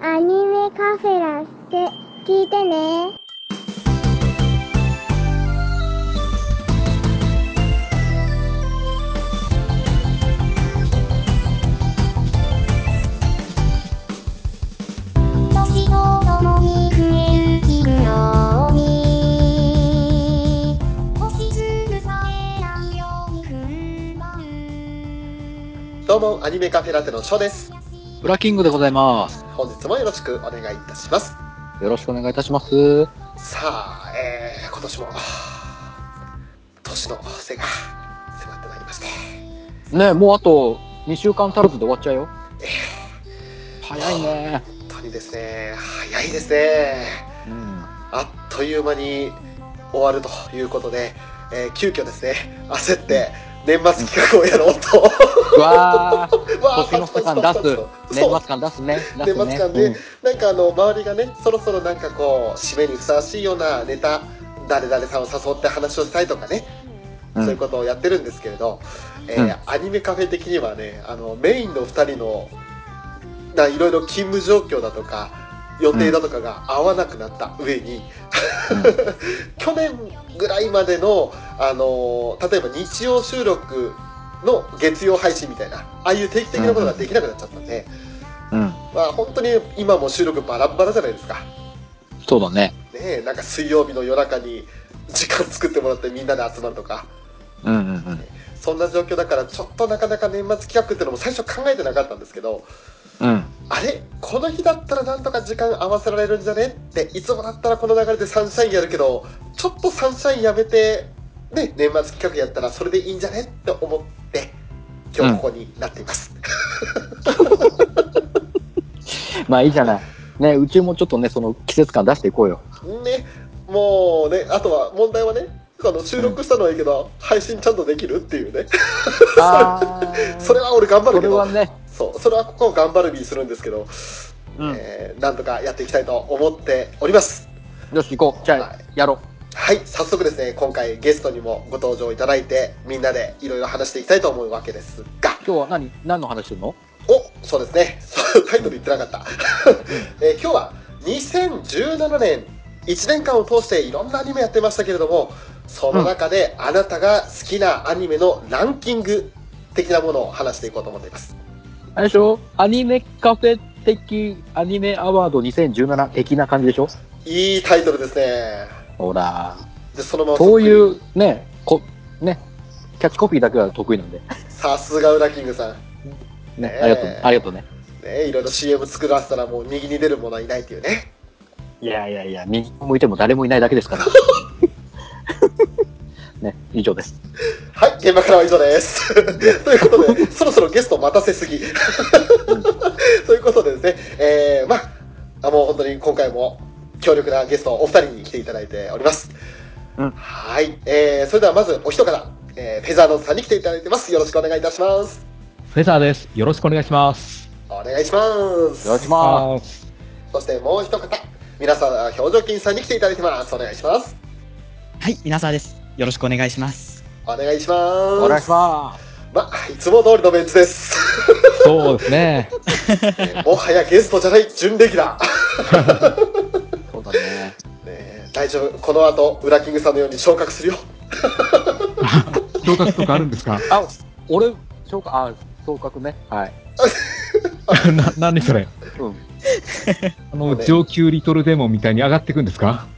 アニメカフェラって聞いてね。年とともに増えに星屑さえないように踏ん張るどうも、アニメカフェラテのショーです。ブラキングでございます。本日もよろしくお願いいたします。よろしくお願いいたします。さあ、えー、今年も、はあ年の瀬が迫ってまいりまして、ねもうあと2週間足らずで終わっちゃうよ。早いね。本当にですね、早いですね。うん。あっという間に終わるということで、えー急遽ですね、焦って年末企画をやろうと。うわー、年の瀬感出す。年末感出すね。出年。末感で、なんかあの周りがねそろそろなんかこう締めにふさわしいようなネタ誰々さんを誘って話をしたいとかね、うん。そういうことをやってるんですけれど、えーうん。アニメカフェ的にはねあのメインの2人のないろいろ勤務状況だとか予定だとかが合わなくなった上に、去年ぐらいまでの、あの例えば日曜収録の月曜配信みたいなああいう定期的なことができなくなっちゃったんで、うん。まあ本当に今も収録バラッバラじゃないですか。そうだね。ねえ、なんか水曜日の夜中に時間作ってもらってみんなで集まるとか、うんうんうん。そんな状況だからちょっとなかなか年末企画っていうのも最初考えてなかったんですけど、うん。あれ？この日だったらなんとか時間合わせられるんじゃね？って、いつもだったらこの流れでサンシャインやるけど、ちょっとサンシャインやめて、ね、年末企画やったらそれでいいんじゃね？って思って、今日ここになっています。まあいいじゃない。ねうちもちょっとね、その季節感出していこうよ。ね、もうね、あとは問題はね、あの収録したのはいいけど、配信ちゃんとできる？っていうね。それは俺頑張るけどそれは、ね。そう、それはここを頑張るにするんですけど、うん。えーなんとかやっていきたいと思っております。よし、行こう。じゃあ、はいやろはい、早速ですね、今回ゲストにもご登場いただいて、みんなでいろいろ話していきたいと思うわけですが、う。今日は何、何の話するの？お、そうですね、タイトル言ってなかった。えー今日は2017年、1年間を通していろんなアニメやってましたけれども、その中であなたが好きなアニメのランキング的なものを話していこうと思っています。あれでしょ？アニメカフェ的アニメアワード2017的な感じでしょ？いいタイトルですね。ほら。で、そのままそういうね、こ、ね、キャッチコピーだけは得意なんで。さすがウラキングさん。ね、ねありがとう、ありがとうね。ね、いろいろ CM 作らせたらもう右に出る者はいないっていうね。いやいやいや、右向いても誰もいないだけですから。ね、以上です。はい、現場からは以上です。ということで、そろそろゲスト待たせすぎ。ということでですね、えー、まあ、もう本当に今回も強力なゲストお二人に来ていただいております。うんはい、えー、それではまずお一方、えー、フェザーノートさんに来ていただいてます。よろしくお願いいたします。フェザーです。よろしくお願いします。お願いします。よろしくます。そしてもう一方、皆さん、表情筋さんに来ていただいてます。お願いします。はい、皆さんです。よろしくお願いします。お願いします。お願いします。まあ、いつも通りのメンツです。そうですね。もはやゲストじゃない準レギュラー。そうだね。ねえ大丈夫？この後、ウラキングさんのように昇格するよ。昇格とかあるんですか？あ、俺、昇格、あ、昇格ね。はい。な、何それ？うん。あの、上級リトルデモンみたいに上がっていくんですか？お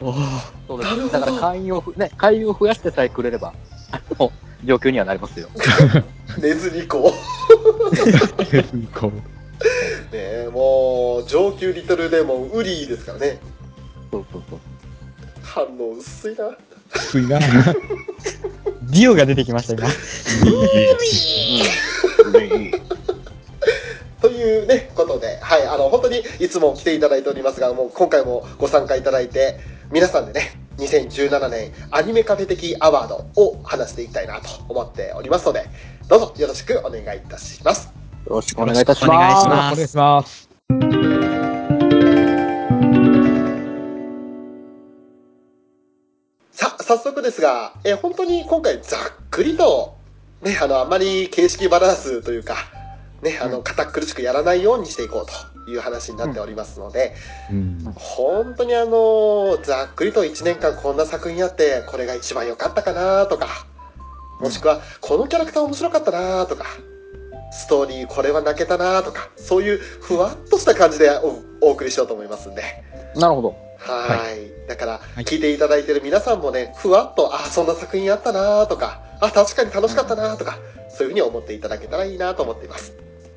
そうですだから会員をふ、ね、会員を増やしてさえくれれば、あの、状況にはなりますよ。寝ずにここうう。ねえもう、上級リトルデモン、ウリーですからね。そうそうそう。反応薄いな。薄いな。ディオが出てきました、今。というね、ことで、はい、あの、本当にいつも来ていただいておりますが、もう今回もご参加いただいて、皆さんでね、2017年アニメカフェ的アワードを話していきたいなと思っておりますので、どうぞよろしくお願いいたします。よろしくお願いいたしよろしくお願いしまますお願いします。さあ、早速ですが、えー本当に今回ざっくりと、ね、あの、あんまり形式バランスというか、ね、あの、堅苦しくやらないようにしていこうという話になっておりますので、うん。本当にあの、ざっくりと1年間こんな作品やって、これが一番良かったかなとか、もしくは、このキャラクター面白かったなとか、ストーリーこれは泣けたなとか、そういうふわっとした感じでおお送りしようと思いますんで。なるほど。はい。だから、い聞いていただいてる皆さんもね、ふわっと、あ、そんな作品あったなとか、あ、確かに楽しかったなとか、そういうふうに思っていただけたらいいなと思っています。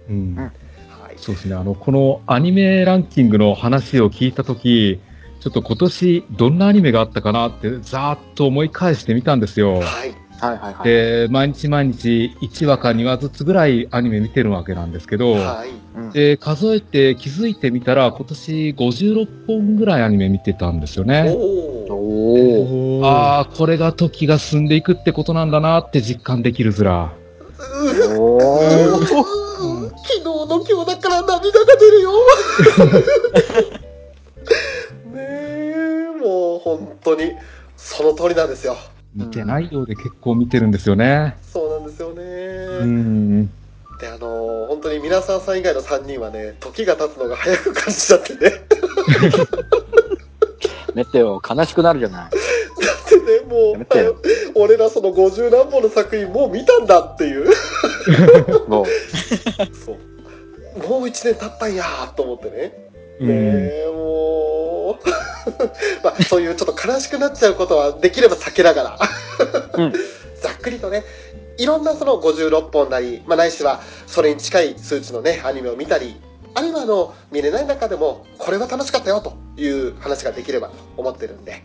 うん。はい。そうですね。あの、このアニメランキングの話を聞いたとき、ちょっと今年どんなアニメがあったかなってざーっと思い返してみたんですよ。はい。はいはいはい。で、毎日毎日1話か2話ずつぐらいアニメ見てるわけなんですけど、はい。うんで、数えて気づいてみたら今年56本ぐらいアニメ見てたんですよね。おー。おー。ああ、これが時が進んでいくってことなんだなって実感できるずら。うおー。昨日の今日だから涙が出るよねえもう本当にその通りなんですよ見てないようで結構見てるんですよね。そうなんですよね、うん。であの本当に皆さんさん以外の3人はね時が経つのが早く感じちゃってねだメテオ、悲しくなるじゃない。ってねもう。俺らその50何本の作品もう見たんだっていう。もう。そう。もう1年経ったんやと思ってね。うん。ねえもう。まあそういうちょっと悲しくなっちゃうことはできれば避けながら、うん。ざっくりとね。いろんなその56本なり、まあ、ないしはそれに近い数値のねアニメを見たりあるいはあの見れない中でもこれは楽しかったよという話ができればと思ってるんで、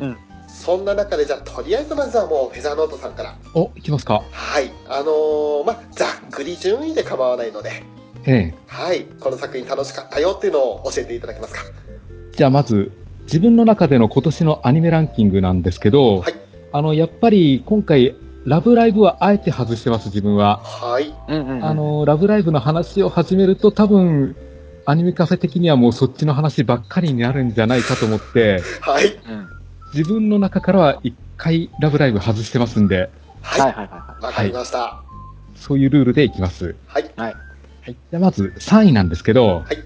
うんそんな中でじゃあとりあえずまずはもうフェザーノートさんからお、いきますか。はいあのーまあざっくり順位で構わないのでええ。はいこの作品楽しかったよっていうのを教えていただけますかじゃあまず、自分の中での今年のアニメランキングなんですけど、はいあの、やっぱり今回、ラブライブはあえて外してます、自分は。はいうんうんうん。あ、の、ラブライブの話を始めると多分、アニメカフェ的にはもうそっちの話ばっかりになるんじゃないかと思って、はいうん。自分の中からは一回ラブライブ外してますんで、はいはいはいはいはわかりました。そういうルールでいきます。はい。い。はい。はい。じゃあまず3位なんですけど、はい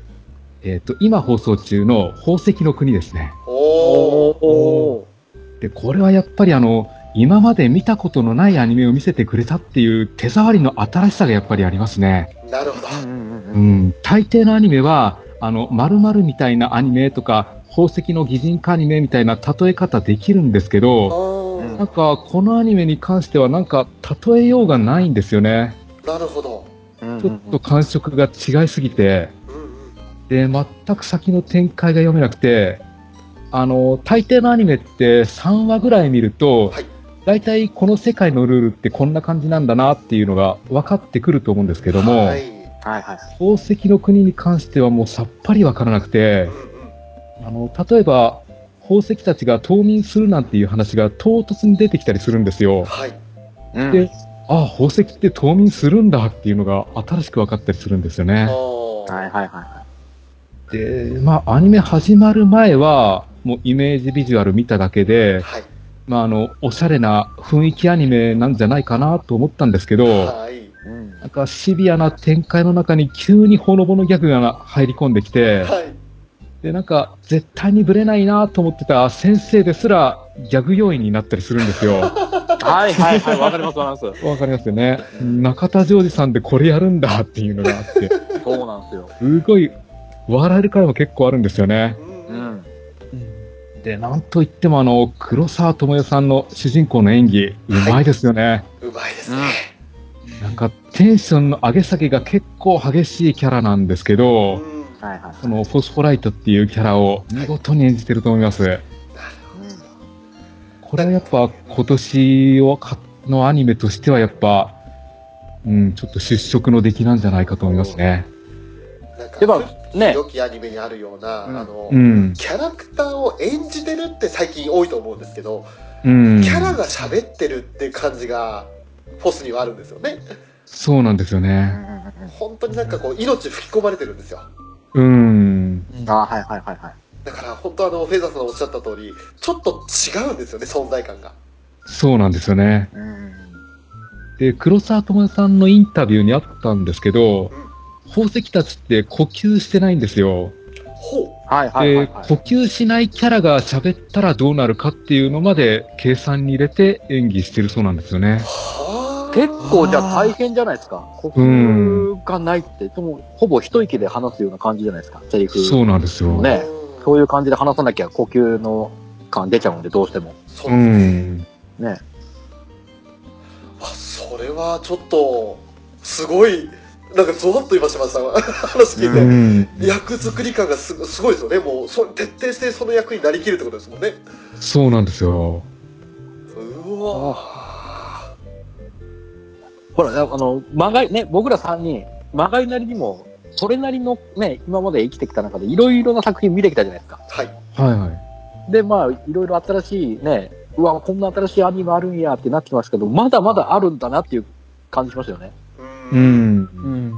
えっ、と、今放送中の宝石の国ですね。おー。おで、これはやっぱりあの、今まで見たことのないアニメを見せてくれたっていう手触りの新しさがやっぱりありますね。なるほど。ー。うんうんううん。ん。大抵のアニメは、あの、〇〇みたいなアニメとか、宝石の擬人化アニメみたいな例え方できるんですけあど、ーなんか、このアニメに関してはなんか、例えようがないんですよね。なるほど。うんちょっと感触が違いすぎて、うんうん。で、全く先の展開が読めなくて、あの、大抵のアニメって3話ぐらい見ると、はい大体この世界のルールってこんな感じなんだなっていうのが分かってくると思うんですけども、はい。はいはい。宝石の国に関してはもうさっぱり分からなくてうん、うん。あの、例えば、宝石たちが冬眠するなんていう話が唐突に出てきたりするんですよ。はい。うんで、ああ、宝石って冬眠するんだっていうのが新しく分かったりするんですよね。はいはいはで、まあ、アニメ始まる前は、もうイメージビジュアル見ただけで、はい。まあ、あの、おしゃれな雰囲気アニメなんじゃないかなと思ったんですけど、はい。い。うん。なんかシビアな展開の中に急にほのぼのギャグが入り込んできて、はい。で、なんか絶対にブレないなと思ってた先生ですらギャグ要因になったりするんですよ。わ はいはいはい。わかりますわかります。かりますよね。中田ジョージさんでこれやるんだっていうのがあって、そうなんですよ。すごい笑える回も結構あるんですよね。う。うんん。で、なんといってもあの、黒沢智代さんの主人公の演技、うまいですよね。うまいですね。なんかテンションの上げ下げが結構激しいキャラなんですけうど、ん。はいはい。そのフォスフォライトっていうキャラを見事に演じてると思います。これはやっぱ今年をかのアニメとしてはやっぱ、うん、ちょっと出色の出来なんじゃないかと思いますね。なんか、でもね良きアニメにあるような、うんあの、うん。キャラクターを演じてるって最近多いと思うんですけど、うん。キャラが喋ってるって感じが、フォスにはあるんですよね。そうなんですようね。ん本当になんかこう、命吹き込まれてるんですよ。うん。あはいはいはいはい。だから本当あの、フェザーさんのおっしゃった通り、ちょっと違うんですよね、存在感が。そうなんですよね。うん。で、黒沢智代さんのインタビューにあったんですけど、宝石たちって呼吸してないんですよ。ほう。はいはいはい、で、はい呼吸しないキャラが喋ったらどうなるかっていうのまで計算に入れて演技してるそうなんですよね。はあ。結構じゃあ大変じゃないですか。呼吸がないって、そのほぼ一息で話すような感じじゃないですか、セリフ。そうなんですよ。ねうんそういう感じで話さなきゃ呼吸の感出ちゃうんで、どうしても。そううですね。ん。ね。あ、それはちょっと、すごい、なんかゾワッと今しました。話聞いて。うん。役作り感がすすごいですよね。もうそ、徹底してその役になりきるってことですもんね。そうなんですよ。うわほら、あの、まがい、ね、僕ら3人、まがいなりにも、それなりのね、今まで生きてきた中でいろいろな作品見てきたじゃないですか。はい。はいはい。で、まあ、いろいろ新しいね、うわ、こんな新しいアニメあるんやってなってますけど、まだまだあるんだなっていう感じしましたよね。う。うんん。ん。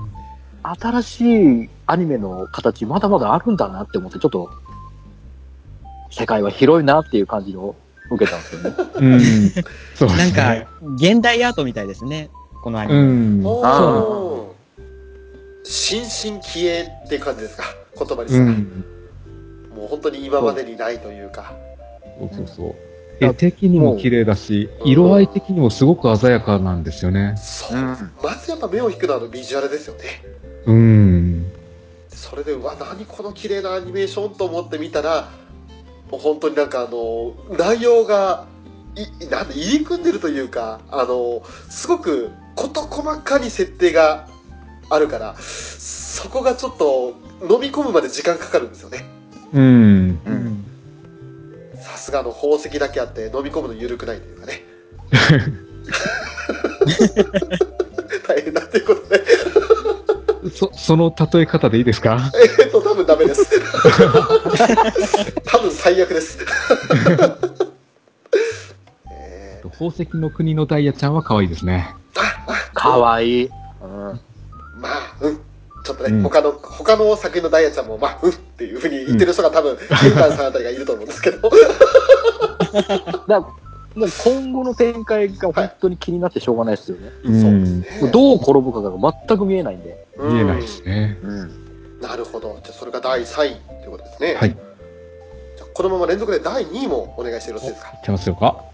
新しいアニメの形、まだまだあるんだなって思って、ちょっと、世界は広いなっていう感じを受けたんですよね。うん。そうですなんね。か、現代アートみたいですね。このアニうメ。ん。おあー新進気鋭って感じですか？言葉にしたら。うん。もう本当に今までにないというか。そうそうそう。絵的にも綺麗だし、色合い的にもすごく鮮やかなんですよね。そう。うんまずやっぱ目を引くのはあのビジュアルですよね。うん。それで、うわ、何この綺麗なアニメーションと思って見たら、もう本当になんかあの、内容が、い、なんで入り組んでるというか、あの、すごく事細かに設定があるから、そこがちょっと飲み込むまで時間かかるんですよね。うん。うん。さすがの宝石だけあって飲み込むの緩くないというかね。大変だっていうことで。そ、その例え方でいいですか？えっと、多分ダメです。多分最悪です。えー宝石の国のダイヤちゃんは可愛いですね。かわいい。うん。まあ、うん。ちょっとね、うん他の、他の作品のダイヤちゃんも、まあ、うんっていうふうに言ってる人が多分、ケンタンさんあたりがいると思うんですけど。だもう今後の展開が本当に気になってしょうがないですよね。うんそうですね。どう転ぶかが全く見えないんで。うん見えないですね。うん。なるほど。じゃあ、それが第3位ということですね。はい。じゃあこのまま連続で第2位もお願いしてよろしいですか？いっちゃいますよか。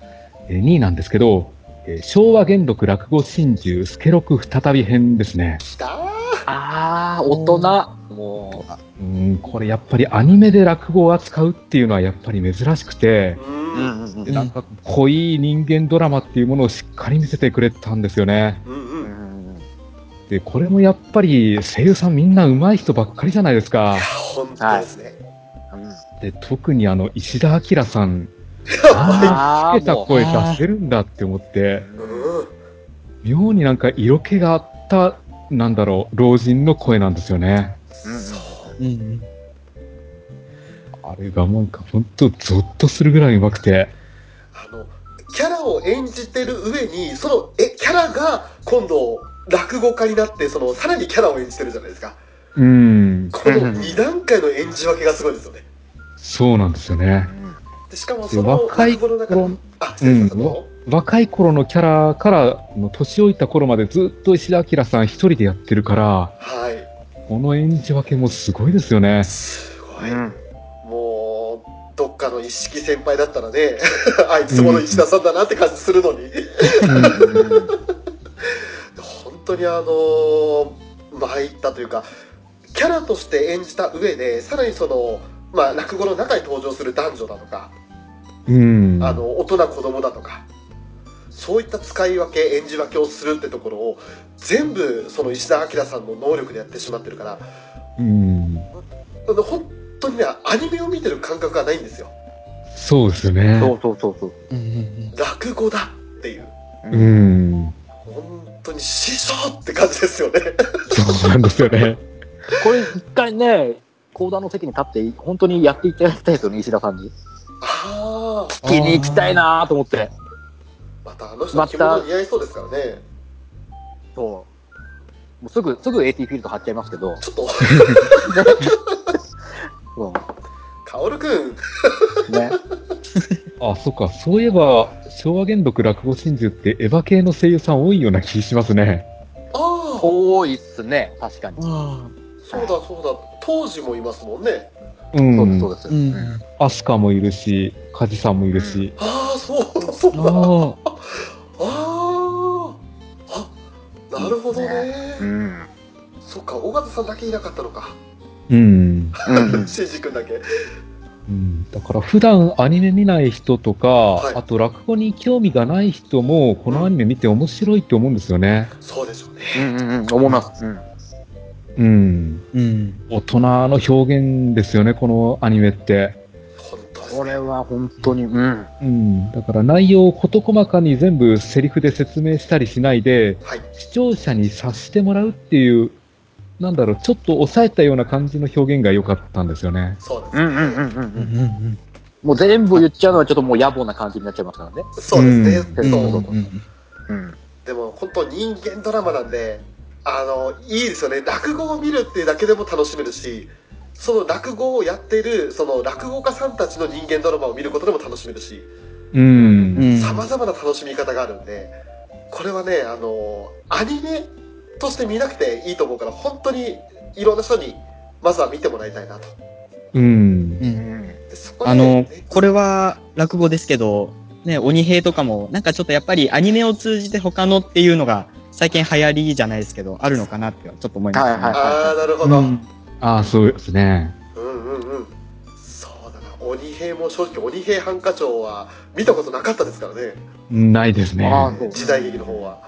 えー2位なんですけど、えー昭和元禄落語真珠スケロク再び編ですね。きたーあー、大人。もうん、これやっぱりアニメで落語を扱うっていうのはやっぱり珍しくて、う。うん。うんうんでなんか濃い人間ドラマっていうものをしっかり見せてくれたんですよね。うんう。うんん。で、これもやっぱり声優さんみんな上手い人ばっかりじゃないですかいや、。本当ですね。で、特にあの、石田明さん、つけた。声出せるんだって思って、うん。妙になんか色気があった、なんだろう、老人の声なんですよね。うんそう。うん。あれがなんか本当ゾッとするぐらい上手くて、あの、キャラを演じてる上に、その、え、キャラが今度、落語家になって、その、さらにキャラを演じてるじゃないですか。うん、この2段階の演じ分けがすごいですよね。そうなんですよね。でしかもでその、若い頃、若い頃のキャラからの年老いた頃までずっと石田明さん一人でやってるから、はい。この演じ分けもすごいですよね。すごい。うん。もう、どっかの一式先輩だったらね、あいつもの石田さんだなって感じするのに。本当にあの参ったというか、キャラとして演じた上で、さらにその、まあ、落語の中に登場する男女だとか、うん。あの、大人子供だとか、そういった使い分け、演じ分けをするってところを、全部、その石田明さんの能力でやってしまってるから、うん。あの本当にね、アニメを見てる感覚がないんですよ。そうですよね。そうそうそうそう。うんうん落語だっていう。うん。本当に師匠って感じですよね。そうなんですよね。これ一回ね、講談の席に立って、本当にやっていただきたいですよね、石田さんに。ああ、聞きに行きたいなーと思って。またあの人また着物似合いそうですからね。そう。もうすぐ、すぐ AT フィールド貼っちゃいますけど、ちょっと、うカオルくん。ん。ね。あ、そっか。そういえば、昭和元禄落語真珠ってエヴァ系の声優さん多いような気しますね。ああ多いっすね、確かに。あそうだそうだ当時もいますもんねうん。そうです、そうです。うんうんアスカもいるし、カジさんもいるし。ああそうだそうだああああなるほどねうん。そっか尾形さんだけいなかったのかうん。うん。シンジ君だけうん、だから普段アニメ見ない人とか、いあと落語に興味がない人も、このアニメ見て面白いって思うんですよね。そうでしょうねうんうんうん、思います。うん。うん。うん。大人の表現ですよね、このアニメって。これは本当に、うん。うん。だから内容を事細かに全部セリフで説明したりしないで、はい視聴者に察してもらうっていう、なんだろう、ちょっと抑えたような感じの表現が良かったんですよね。そうですねうんうんうんうんうんうんもう全部言っちゃうのはちょっともう野暮な感じになっちゃいますからね。そうですね、うんそうそうそううん。でも本当人間ドラマなんであのいいですよね落語を見るっていうだけでも楽しめるしその落語をやってるその落語家さんたちの人間ドラマを見ることでも楽しめるしうん。うんさまざまな楽しみ方があるんでこれはねあのアニメとして見なくていいと思うから本当にいろんな人にまずは見てもらいたいなとうん。うんあのね、これは落語ですけど、ね、鬼平とかも、なんかちょっとやっぱりアニメを通じて他のっていうのが、最近流行りじゃないですけど、あるのかなってちょっと思います、ね。はいはいああなるほど、うんああ、そうですね。うんうんうんそうだな鬼平も正直鬼平犯科帳は見たことなかったですからねないですね。時代劇の方は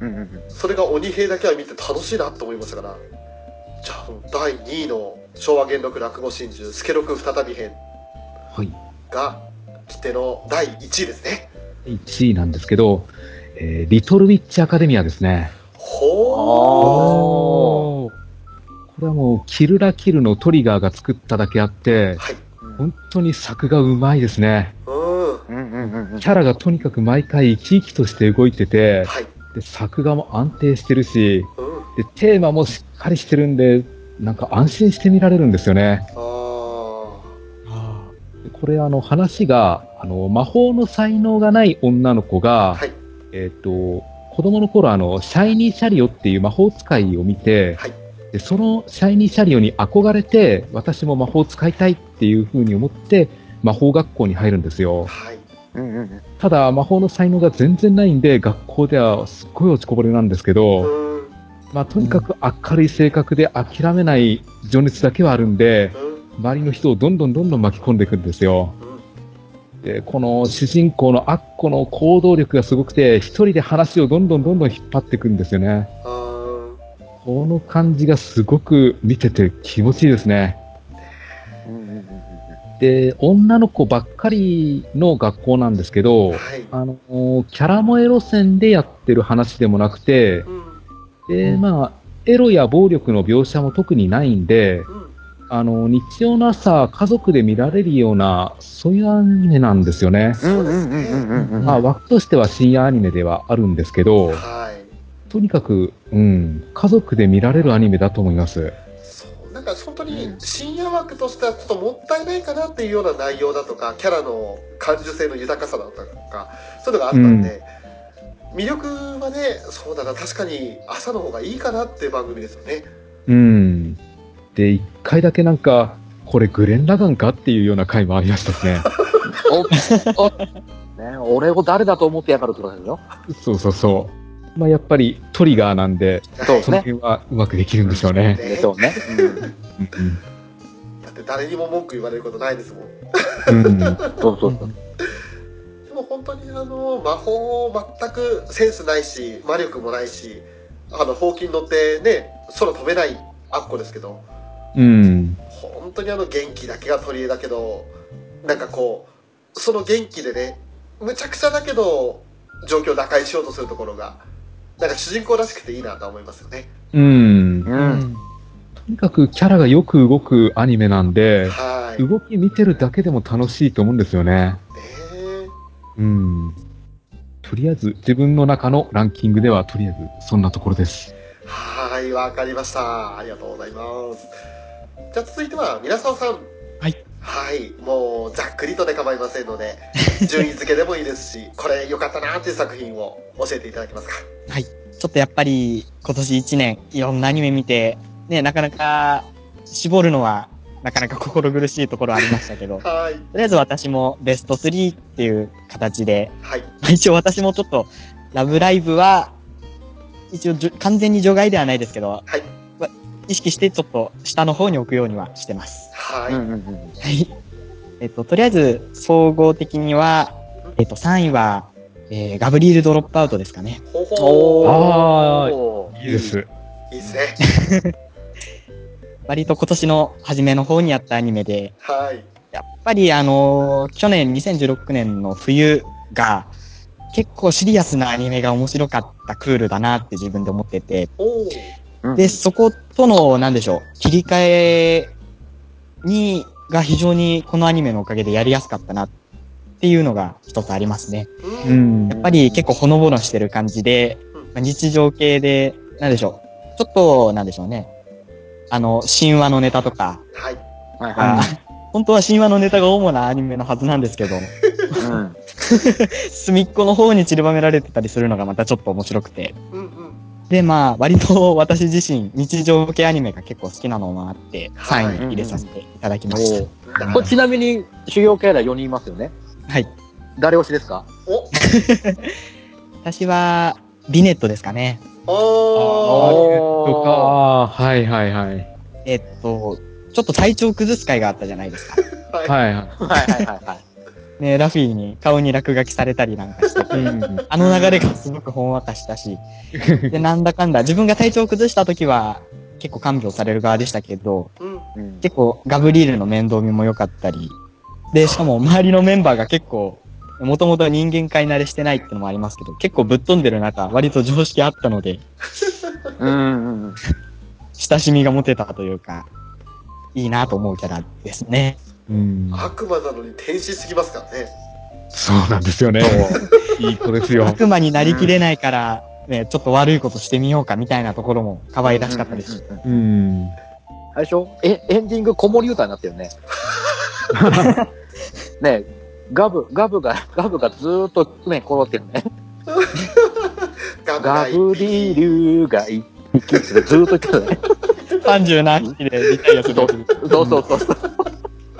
うんうんうん。それが鬼平だけは見て楽しいなと思いましたからじゃあ第2位の昭和元禄落語真珠助六再び編はい。が来ての第1位ですね1位なんですけど、えーリトルウィッチアカデミアですね。ほこれはもう、キルラキルのトリガーが作っただけあってー、はい本当に作がうまいですね。うんうんうんうんうん。キャラがとにかく毎回生き生きとして動いてて、はいで作画も安定してるし、うんで、テーマもしっかりしてるんで、なんか安心して見られるんですよね。あーあでこれあの話が、あの、魔法の才能がない女の子が、はいえっ、と、子供の頃あの、シャイニーシャリオっていう魔法使いを見て、はいでそのシャイニーシャリオに憧れて、私も魔法を使いたいっていう風に思って、魔法学校に入るんですよ。はいうんうんうん。ただ、魔法の才能が全然ないんで、学校ではすっごい落ちこぼれなんですけど、うんまあ、とにかく明るい性格で諦めない情熱だけはあるんで、うん周りの人をどんどんどんどん巻き込んでいくんですよ。うんで、この主人公のアッコの行動力がすごくて、一人で話をどんどんどんどん引っ張っていくんですよね。この感じがすごく見てて気持ちいいですね。で、女の子ばっかりの学校なんですけど、はいあの、キャラ萌え路線でやってる話でもなくて、うんで、うんまあ、エロや暴力の描写も特にないんで、うんあの、日曜の朝、家族で見られるような、そういうアニメなんですよね。そうです。まあ、枠としては深夜アニメではあるんですけど、はいとにかく、うん、家族で見られるアニメだと思います。そうなんか本当に深夜枠としてはちょっともったいないかなっていうような内容だとかキャラの感受性の豊かさだとかそういうのがあったんで、魅力はねそうだな確かに朝の方がいいかなっていう番組ですよねうん。で、一回だけなんか、これグレン・ラガンかっていうような回もありましたしね。お、お、ね、俺を誰だと思ってやがるってことですよ。そうそうそう。まあ、やっぱりトリガーなんで、そうその辺はうまくできるんでしょうね。でしょうね。うんだって誰にも文句言われることないですもんうん。うんそうそうそう。でも本当にあの魔法全くセンスないし魔力もないしあのほうきに乗ってね空飛べないアッコですけどうん。本当にあの元気だけが取り柄だけどなんかこうその元気でねむちゃくちゃだけど状況を打開しようとするところがなんか主人公らしくていいなと思いますよねうん。とうん。にかくキャラがよく動くアニメなんで、はいね動き見てるだけでも楽しいと思うんですよね。えうん。とりあえず、自分の中のランキングでは、とりあえず、そんなところです。はいわかりましたありがとうございますじゃあ続いては皆沢さんはいはいもうざっくりとで構いませんので 順位付けでもいいですし、これ良かったなっていう作品を教えていただけますか？はい。ちょっとやっぱり今年1年いろんなアニメ見て、ね、なかなか絞るのはなかなか 心苦しいところありましたけど、とはい。りあえず私もベスト3っていう形で、はい。まあ一応私もちょっとラブライブは、一応完全に除外ではないですけど、はいま意識してちょっと下の方に置くようにはしてます。はい。うんうんうん。はい。えっと、とりあえず総合的には、えっと、3位は、えー、ガブリールドロップアウトですかね。ほほー。あおいいです。いいですね。割と今年の初めの方にやったアニメで、はい。やっぱりあのー去年2016年の冬が、結構シリアスなアニメが面白かったクールだなって自分で思ってて、で、そことの、なんでしょう、切り替えに、が非常にこのアニメのおかげでやりやすかったなっていうのが一つありますね。う。うんんやっぱり結構ほのぼのしてる感じで、うんまあ日常系で、なんでしょう、ちょっと、なんでしょうね、あの、神話のネタとかはい。はいが、は本当は神話のネタが主なアニメのはずなんですけど、い。うん。隅っこの方に散りばめられてたりするのがまたちょっと面白くて。うんうん。で、まあ、割と私自身、日常系アニメが結構好きなのもあって、はい3位に入れさせていただきました。おこれちなみに修行キャラ4人いますよね。はい。誰推しですか？お 私は、ビネットですかね。おー。とか、はいはいはい。えっと、ちょっと体調崩す回があったじゃないですか。はい。はいはい。はいはいはいはい。ね、ラフィーに顔に落書きされたりなんかして、うんあの流れがすごくほんわかしたし、で、なんだかんだ、自分が体調を崩した時は、結構看病される側でしたけど、うん。うん結構ガブリールの面倒見も良かったり、で、しかも周りのメンバーが結構、もともと人間界慣れしてないってのもありますけど、結構ぶっ飛んでる中、割と常識あったので、うん。親しみが持てたというか、いいなと思うキャラですね。うん悪魔なのに天使すぎますからね。そうなんですよね。いい子ですよ。悪魔になりきれないから、ね、ちょっと悪いことしてみようかみたいなところも可愛らしかったです。最初え、エンディング子守歌になったよね。ねガブ、ガブが、ガブがずーっとね、転ってるね。ガガブリールが一匹ってずーっと言ってたね。30何匹でリタイアするやつ。そうそうそうそう。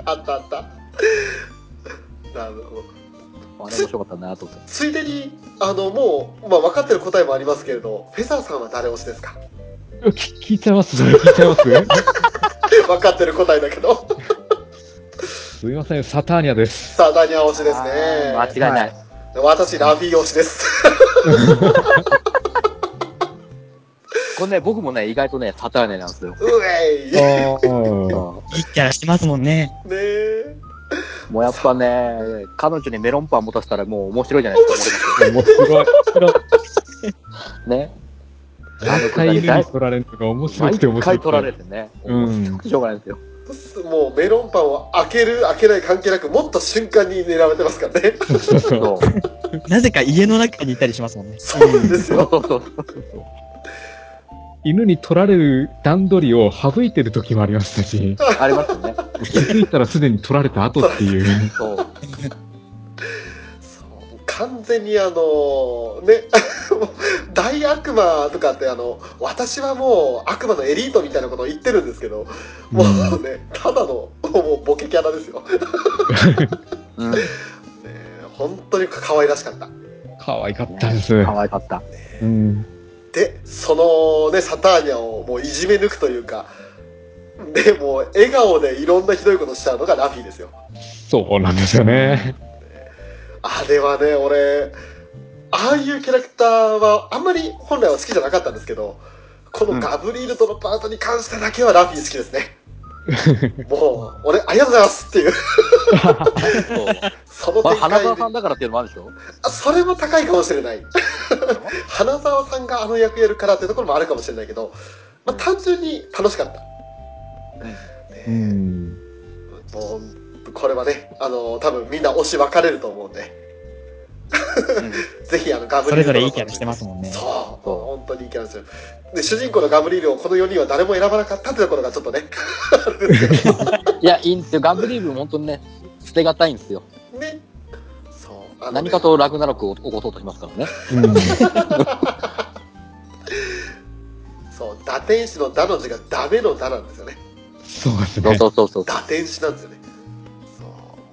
あったあった。なるほど。あれ面白かったなと思って。ついでに、あの、もう、まあ、分かってる答えもありますけれど、フェザーさんは誰推しですか？聞聞いちゃいますそれ聞いちゃいます？分かってる答えだけど。すいません、サターニャです。さあ、ダニア推しですあね。ー間違いない。私、ラフィー推しです。これね、僕もね、意外とね、サターネなんですよ。うえい。いいキャラしてますもんね。え。うもうやっぱね、彼女にメロンパン持たせたらもう面白いじゃないですか、面白い。俺 ね。毎回犬に取られるのが面白毎くて面白くて。回取られてね。うんしょうがないですよ。もうメロンパンを開ける開けない関係なくもっと瞬間に狙われてますからね。そうそう そう。そう。なぜか家の中にいたりしますもんね。そうなんですよ。犬に取られる段取りを省いてる時もありましたし、ありますよね。気づいたらすでに取られた後っていう。そう。そう完全にあのね 大悪魔とかってあの私はもう悪魔のエリートみたいなことを言ってるんですけどもうねただのもうボケキャラですよ、ね、うん。本当に可愛らしかった可愛かったです。可愛かった。うん。でそのねサターニャをもういじめ抜くというかでもう笑顔でいろんなひどいことしちゃうのがラフィーですよ。そうなんですよね。あれはね俺ああいうキャラクターはあんまり本来は好きじゃなかったんですけどこのガブリールとのパートに関してだけはラフィー好きですね もう俺ありがとうございますっていう。そのまあ、展開で。花澤さんだからっていうのもあるでしょ？あそれも高いかもしれない。花澤さんがあの役やるからっていうところもあるかもしれないけど、まあ、単純に楽しかった。うん。もうこれはねあの多分みんな推し分かれると思うんで ぜひあのガブリールそれぞれいいキャラしてますもんね。そうそう本当にいいキャラですよで主人公のガブリールをこの4人は誰も選ばなかったってところがちょっとね いや、いいんですよ。ガブリール本当にね、捨てがたいんですよ。ねそうね何かとラグナロクを起こそうとしますからね。うん。そう、打天使の打の字がダメの打なんですよね。そうですね。そうそうそうそう。打天使なんですよね。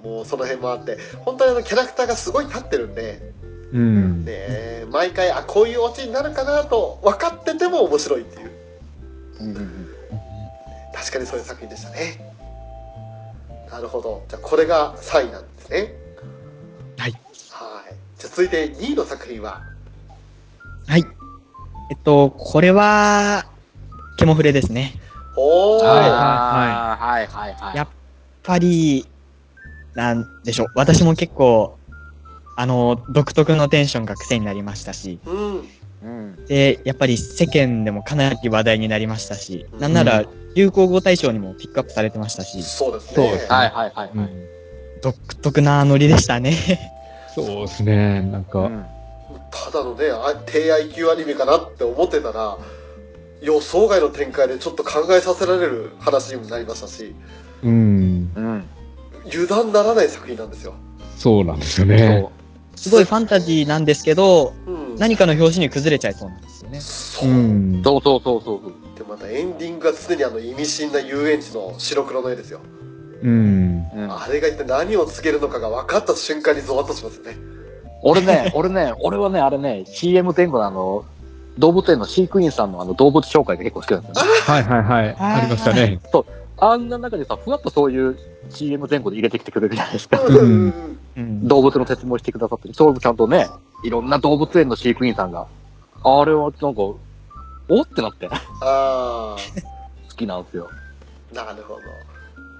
もうその辺もあって、本当にあのキャラクターがすごい立ってるんで、うん。ね、毎回、あ、こういうオチになるかなと分かってても面白いっていう。うんうんうん確かにそういう作品でしたね。なるほど。じゃあこれが3位なんですね。はい。はい。じゃあ続いて2位の作品は、はい。えっと、これは、ケモフレですね。おー、はいあーはいはいはい。やっぱり、なんでしょう。私も結構、あの、独特のテンションが癖になりましたし、うん。うん。で、やっぱり世間でもかなり話題になりましたし、なんなら流行語大賞にもピックアップされてましたし、そうですね。そうですはいはいはい。うん独特なノリでしたね。そうですね。なんか、うんただのね、あ低 IQ アニメかなって思ってたら、予想外の展開でちょっと考えさせられる話にもなりましたし、うん。うん。油断ならない作品なんですよ。そうなんですよね。すごいファンタジーなんですけど、うん。何かの表紙に崩れちゃいそうなんですよね。そうう。ん。そうそうそうそうそう。で、またエンディングが常にあの意味深な遊園地の白黒の絵ですよ。うん。うんあれが一体何を告げるのかが分かった瞬間にゾワッとしますよね。俺ね、俺ね、俺はね、あれね、CM 前後のあの、動物園の飼育員さんのあの動物紹介が結構好きなんですよね。はいはいはい。ありましたね。あんな中でさ、ふわっとそういう CM 前後で入れてきてくれるじゃないですか。うん。うん。動物の説明してくださってる。それもちゃんとね、いろんな動物園の飼育員さんが、あれはなんか、おってなって、好あきなんですよ。あ、なるほど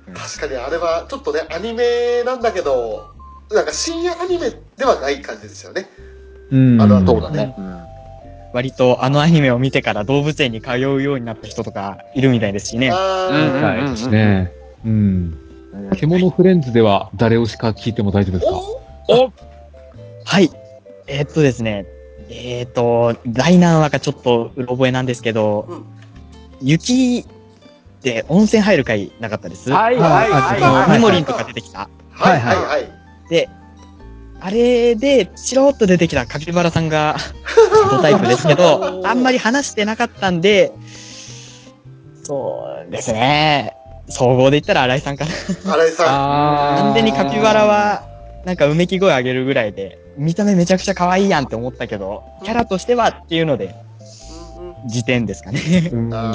うん。確かにあれはちょっとね、アニメなんだけど、なんか深夜アニメではない感じですよね。うん。あのそうだね。割とあのアニメを見てから動物園に通うようになった人とかいるみたいですしね。あうんあ、はいですね。うん。うん。獣フレンズでは誰推しか聞いても大丈夫ですか？おはい。えーっとですね。えーっと、第何話かちょっとうろ覚えなんですけど、うん雪で温泉入る回なかったです？はいはいはいあのはい。ミモリンとか出てきた。はいはいはい。で、あれで、チロッと出てきたカピバラさんが、ドタイプですけど、あんまり話してなかったんで、そうですね。総合で言ったら新井さんかな。新井さん。あ完全にカピバラは、なんかうめき声上げるぐらいで、見た目めちゃくちゃ可愛いやんって思ったけど、キャラとしてはっていうので、時点ですかね。うんあ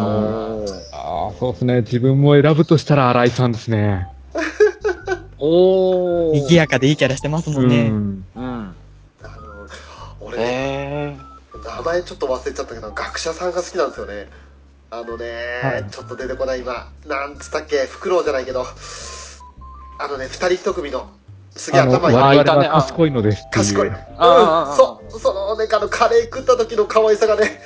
ああ、そうですね。自分も選ぶとしたら新井さんですね。おー。賑やかでいいキャラしてますもんね。うん。うん。あの俺名前ちょっと忘れちゃったけど、学者さんが好きなんですよね。あのね、はい。ちょっと出てこない今。なんつったっけ、フクロウじゃないけど、あのね、二人一組の、すげえ頭いい。わ我々は賢いのですっていう。賢い。うん、そう、そのね、あの、カレー食った時の可愛さがね、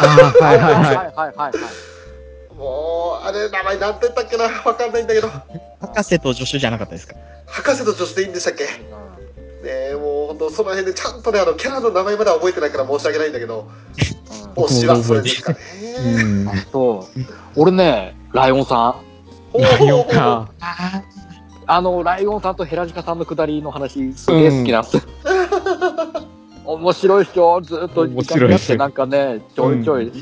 ああ、はいはいはい。はい。もう、あれ、名前なんて言ったっけな、わかんないんだけど、博士と助手じゃなかったですか？博士と女子でいいんでしたっけ？ねえ、もう本当その辺でちゃんとね、あの、キャラの名前までは覚えてないから申し訳ないんだけど、推しはそれですかね。うん。そう。俺ね、ライオンさん。ほうライオンほうほうほうか。ああの、ライオンさんとヘラジカさんのくだりの話、すげえ好きなんですよ。面白いっしょずっと面白いっすってなんかね、ちょいちょい、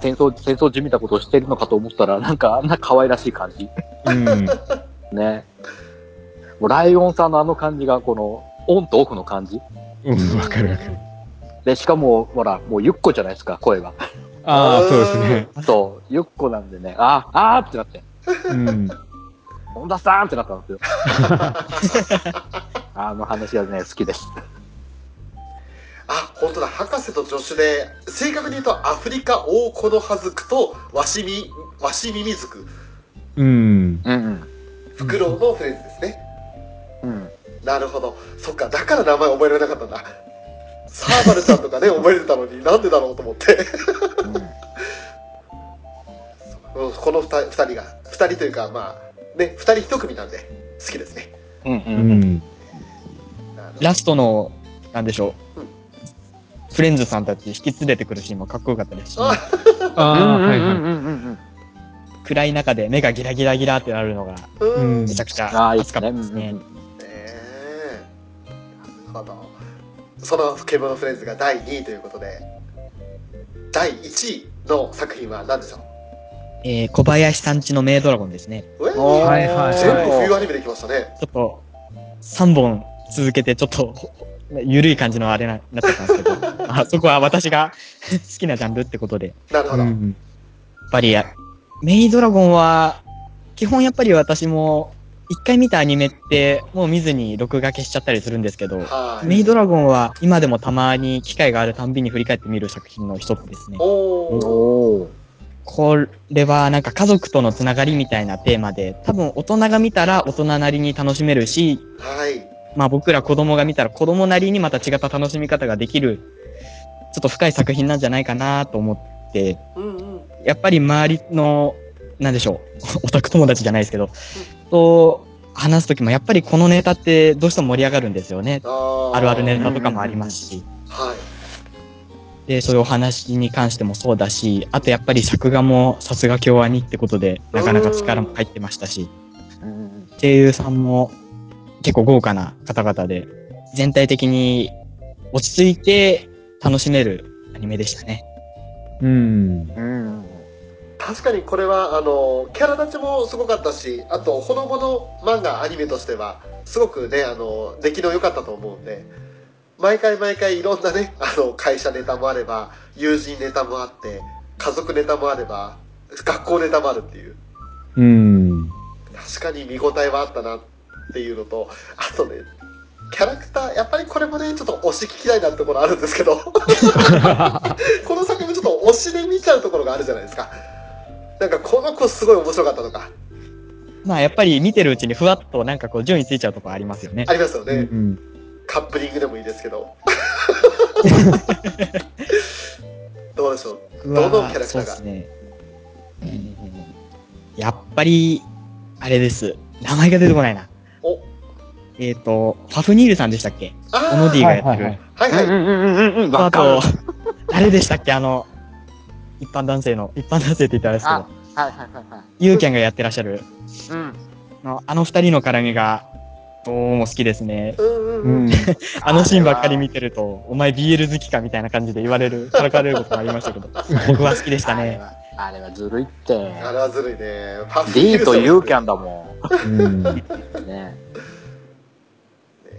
戦争、戦争じみたことをしてるのかと思ったら、なんかあんな可愛らしい感じ。うん。ね。もうライオンさんのあの感じが、この、オンとオフの感じ。うん、わかるわかる。で、しかも、ほら、もうゆっこじゃないですか、声が。ああ、そうですね。そう、ゆっこなんでね、あ、あーってなって、うん。本田さんってなったんですよ。あの話はね、好きです。あ、本当だ、博士と助手で、正確に言うとアフリカオオコノハズクとワシミ、ワシミミズク、うん。うんうん。フクロウのフレーズですね。うん。なるほど。そっか、だから名前覚えられなかったんだ。サーバルちゃんとかね、覚えれてたのになんでだろうと思って。うんこの二人二人が、二人というか、まあ、ね、二人一組なんで、好きですね。ラストの、なんでしょう。うんフレンズさんたち引き連れてくるシーンもかっこよかったですし、あああ、暗い中で目がギラギラギラってなるのがめちゃくち。ゃ熱かったですね。その「獣フレンズ」が第2位ということで第1位の作品は何でしょう？えー、小林さんちのメイドラゴンですね。うえおー。はいはい全部冬アニメできましたね。ちょっと、3本続けて、ちょっと、ほゆるい感じのあれな、なってたんですけど、あそこは私が 好きなジャンルってことで、やなるほど、うんっぱり、メイドラゴンは、基本やっぱり私も、一回見たアニメって、もう見ずに録画消しちゃったりするんですけど、はいメイドラゴンは今でもたまに機会があるたんびに振り返って見る作品の一つですね。お。これはなんか家族とのつながりみたいなテーマで、多分大人が見たら大人なりに楽しめるし、はいまあ僕ら子供が見たら子供なりにまた違った楽しみ方ができる、ちょっと深い作品なんじゃないかなと思って、うんうんやっぱり周りの、なんでしょう、オタク友達じゃないですけど、と話すときもやっぱりこのネタってどうしても盛り上がるんですよね。あーあるあるネタとかもありますし。はいで、そういうお話に関してもそうだし、あとやっぱり作画もさすが京アニってことで、なかなか力も入ってましたし、うん声優さんも結構豪華な方々で、全体的に落ち着いて楽しめるアニメでしたね。うん。うん。確かにこれはあのキャラ立ちもすごかったしあとほのぼの漫画アニメとしてはすごくねあの出来の良かったと思うんで毎回毎回いろんなねあの会社ネタもあれば友人ネタもあって家族ネタもあれば学校ネタもあるっていう。うん。確かに見応えはあったなっていうのとあとねキャラクターやっぱりこれもねちょっと推し聞きたいなってところあるんですけど。この作品もちょっと推しで見ちゃうところがあるじゃないですかなんかこの子すごい面白かったとかまあやっぱり見てるうちにふわっとなんかこう順位ついちゃうとこありますよね。ありますよね、うん。カップリングでもいいですけど どうでしょう？どのキャラクターが？そうですね。やっぱり、あれです。名前が出てこないな。おえっ、と、ファフニールさんでしたっけ？あオノディーがやってる。はいはいはい、うんうんうんうんうん。あ。と、誰でしたっけ？あの、一般男性の、一般男性って言ったらあれですけあど、はいはいはいはい。ユーキャンがやってらっしゃる、うん。のあの二人の絡みが、どうも好きですね。うんうんううんん。あのシーンばっかり見てると、お前 BL 好きかみたいな感じで言われる、からかれることもありましたけど、僕は好きでしたね。あれは、あれはずるいって。あれはずるいね D とユーキャンンだもうん。ん。ね。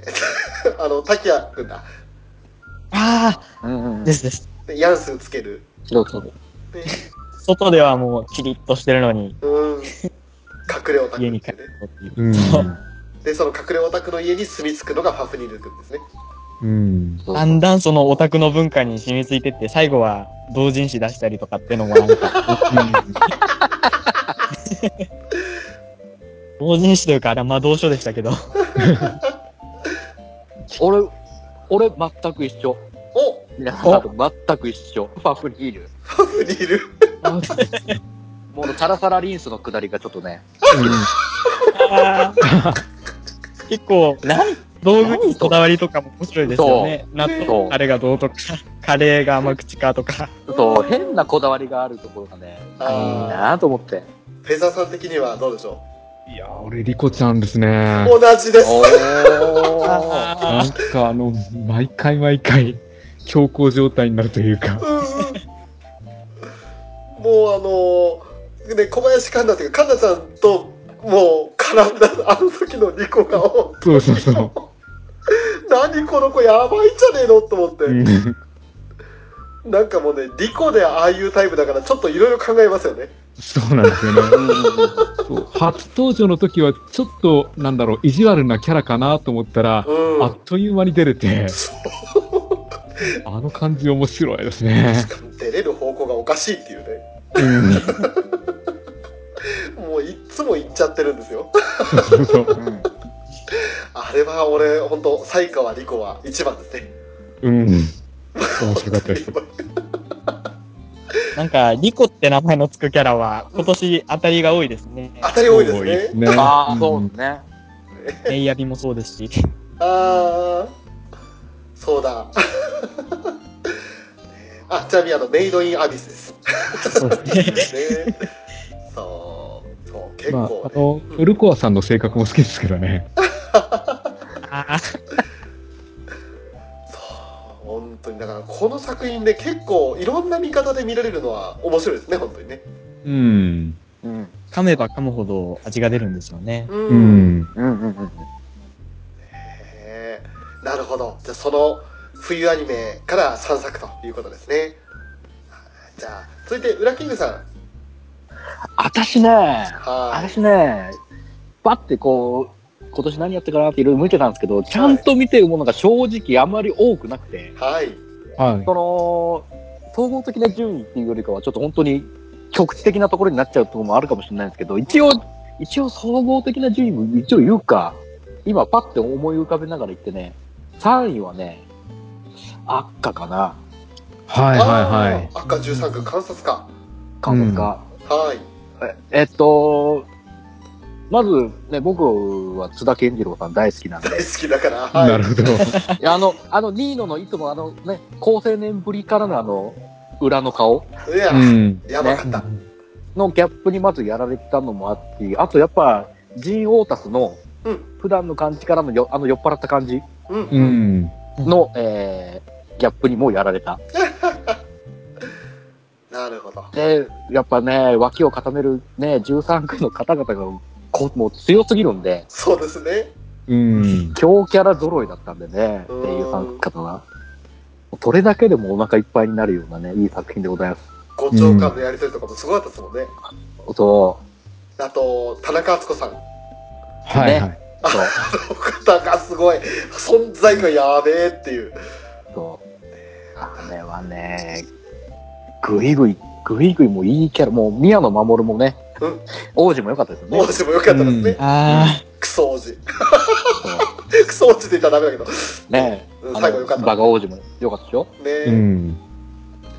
あの滝谷君だあうんうんあ、ですです。でヤンスつける、そうそう。ね、外ではもうキリッとしてるのに、うん隠れオタク家に帰るっていうう。でその隠れオタクの家に住み着くのがファフニール君ですねうん。だんだんそのオタクの文化に染みついてって、最後は同人誌出したりとかっていうのもなんか、同人誌というかあれは魔導書でしたけど、俺、俺全く一緒。お皆さんと全く一緒。ファフニール。ファフニールもうサラサラリンスの下りがちょっとね。結構、何道具にこだわりとかも面白いですよね。納豆あれがどうとか、カレーが甘口かとか。そう、変なこだわりがあるところがね、いいあーなと思って。フェザーさん的にはどうでしょいや、俺、リコちゃんですねう。同じですおー。なんかあの、毎回毎回、強行状態になるというか。うんうんもうあのーね小林環奈っていうか環奈ちゃんともう絡んだあの時のニコがそうそうそう。何この子やばいんじゃねえのと思って、うんなんかもうねリコでああいうタイプだからちょっといろいろ考えますよねそうなんですよね。初登場の時は、ちょっと、なんだろう、意地悪なキャラかなと思ったら、うんあっという間に出れて、あの感じ面白いですね。出れる方向がおかしいっていうねうん。もういっつも言っちゃってるんですよそうそう。うんあれは俺本当才川リコは一番ですねうん。面白かったです。なんか、リコって名前のつくキャラは、今年当たりが多いですね。当たり多いですねねああ、そううんですね。メイヤビもそうですし。ああそうだあちなみにあのメイドインアビスですそうですね。ね そうそう結まあ、構あの、ウルコアさんの性格も好きですけどね。あこの作品で結構いろんな見方で見られるのは面白いですね、本当にね。うん。うん。噛めば噛むほど味が出るんですよね。う。うんん。うんうんうん。へーなるほど。じゃあその冬アニメから3作ということですね。じゃあ、続いて、ウラキングさん。私ね、はい。私ね、パってこう、今年何やってかなっていろいろ見てたんですけど、ちゃんと見てるものが正直あまり多くなくて、はい。はい。その、総合的な順位っていうよりかは、ちょっと本当に局地的なところになっちゃうところもあるかもしれないんですけど、一応、一応総合的な順位も一応言うか、今パッて思い浮かべながら言ってね、3位はね、赤かな、はいはいはい。赤13区観察家。感覚が。はい。ええっと、まずね、僕は津田健次郎さん大好きなんで、大好きだから。はい。なるほど。いやあの、あの、ニーノのいつもあのね、高青年ぶりからのあの、裏の顔いや、うん。やばかった。のギャップにまずやられてたのもあって、あとやっぱ、ジン・オータスのうん、普段の感じからのよ、あの酔っ払った感じうん。ううん。ん。の、えー、ギャップにもやられた。なるほど。で、やっぱね、脇を固めるね、13区の方々が、こもう強すぎるんで、そうですね。うん。強キャラ揃いだったんでね、ってうんいう参方は。それだけでもお腹いっぱいになるようなね、いい作品でございます。五長官のやりとりとかもすごかったですもんね。そあと、田中敦子さん。はいはい。う、そう、この方がすごい、存在がやべえっていう。はね、ぐいぐい、ぐいぐいもういいキャラ、もう宮野真守もね、うん王子も良かったですよね。王子も良かったですね。あクソ王子。クソ王子って言ったらダメだけど。ねうんあ最後良かった。バカ王子も良かったでしょ？ねうん。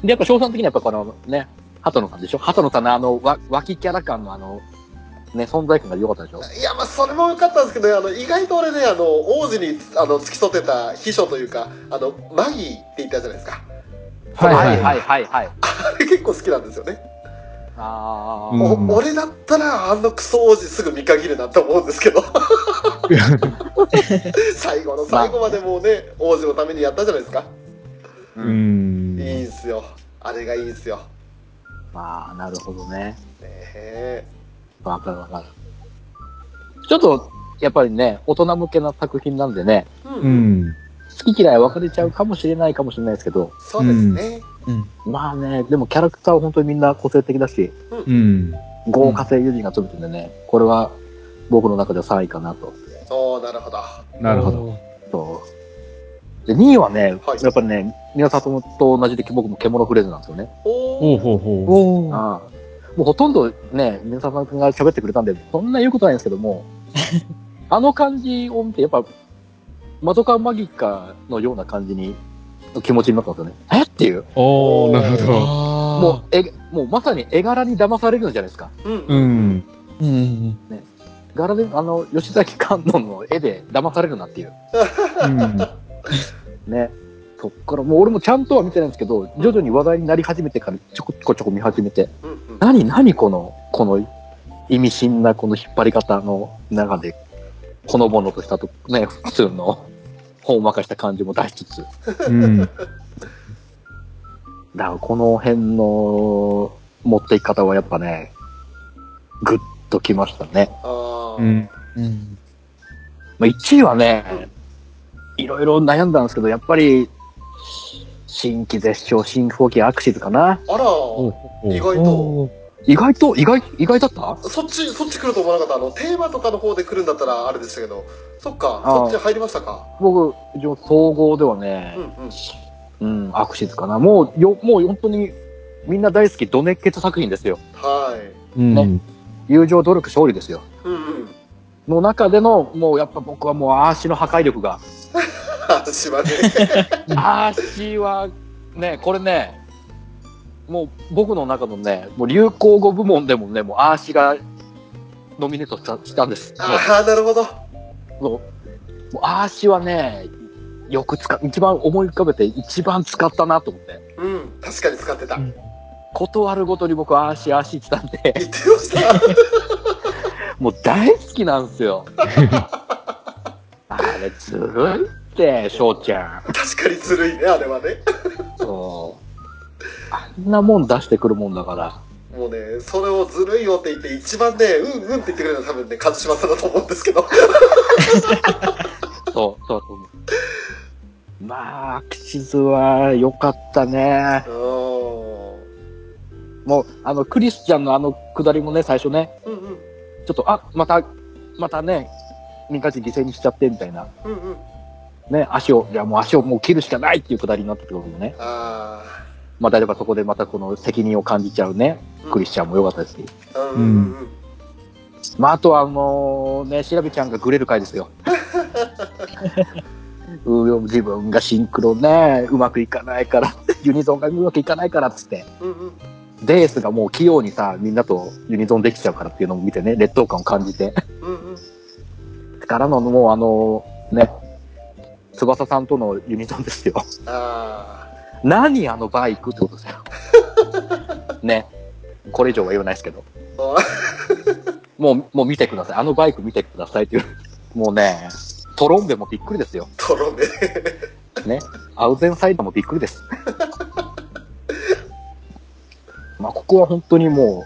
で、やっぱ賞賛的にはやっぱこのね、鳩野さんでしょ？鳩野さんのあの、わ、脇キャラ感のあの、ね、存在感が良かったでしょ？いや、まあ、それも良かったんですけど、あの、意外と俺ね、あの、王子に、あの、付き添ってた秘書というか、あの、マギーって言ったじゃないですか。はいはいはいはいはいはい。あれ結構好きなんですよね。あうんーお俺だったら、あのクソ王子すぐ見限るなって思うんですけど。最後の最後までもうね、王子のためにやったじゃないですか。う。うんん。いいんすよ。あれがいいんすよ。まあ、なるほどね。ねえ。わかるわかる。ちょっと、やっぱりね、大人向けな作品なんでね、う。うんん。好き嫌い分かれちゃうかもしれないかもしれないですけど、そうですね。あ。うん。まあね、でもキャラクターは本当にみんな個性的だし、うん。豪華声優陣がついてるんでね、これは僕の中では3位かなと。おー、なるほど。なるほど。そう。で、2位はね、はいやっぱりね、皆さんと同じで僕も獣フレーズなんですよね。おー。ほうほう。ああもうほとんどね、皆さんが喋ってくれたんで、そんな言うことないんですけども、あの感じを見て、やっぱ、マドカマギカのような感じに、気持ちになったんですよね。え？っていう。う。おー、なるほど。あもう、え、もうまさに絵柄に騙されるんじゃないですか。うん。ううん。ん。う。うん。柄で、あの、吉崎観音の絵で騙されるなっていう。うん。ね。そっから、もう俺もちゃんとは見てないんですけど、徐々に話題になり始めてからちょこちょこちょこ見始めて、うん。うん。何、何この、この意味深なこの引っ張り方の中で、ほのぼのとしたと、ね、普通の、ほんわかした感じも出しつつ、うん。だからこの辺の持っていき方はやっぱね、ぐっときましたね。あー。うん。うん。まあ、1位はね、いろいろ悩んだんですけど、やっぱり、新規絶唱、新風紀アクシズかな。あら、意外と。意外と、意外、意外だった？そっち、そっち来ると思わなかった。あの、テーマとかの方で来るんだったらあれでしたけど。そっか、そっち入りましたか？僕、一応総合ではねうん、うん。うん、アクシズかな。もう、よ、もう本当に、みんな大好き、ド熱血作品ですよ。はい。うん。ね友情努力勝利ですよ。うんうん。の中での、もうやっぱ僕はもうアーシの破壊力が。私はね。アーシは、ね、これね、もう僕の中のね、もう流行語部門でもね、もうアーシがノミネートしたしたんです。もああ、なるほど。うもうもうアーシはね、よく使っ、一番思い浮かべて一番使ったなと思って。うん。確かに使ってた。うんことあるごとに僕はアーシ、アーシって言ってたんで、言ってました。もう大好きなんですよ。あれずるいって、翔ちゃん。確かにずるいね、あれはね。そう。あんなもん出してくるもんだから。もうね、それをずるいよって言って、一番ね、うんうんって言ってくれるのは多分ね、一島さんだと思うんですけど。そう、そうそう。まあ、キズは良かったね。うん。もう、あの、クリスチャンのあの下りもね、最初ね、うんうん。ちょっと、あ、また、またね、民間人犠牲にしちゃってみたいな。うんうん。ね、足を、いやもう足をもう切るしかないっていう下りになったってこともね。あまあ、例えばそこでまたこの責任を感じちゃうね、うんクリスチャンも良かったですし。あ。うん。まあ、あとはあのね、調べちゃんがグレる回ですよ。う自分がシンクロね、うまくいかないから、ユニゾンがうまくいかないからっつって、うんうん。デースがもう器用にさ、みんなとユニゾンできちゃうからっていうのを見てね、劣等感を感じて。うんうん。からのもうあの、ね、翼さんとのユニゾンですよ。あ何あのバイクってことですよ。ね。これ以上は言わないですけど。あ。もう、もう見てください。あのバイク見てくださいっていう。もうね、トロンベもびっくりですよ。トロメ。ね。アウゼンサイドもびっくりです。まあ、ここは本当にも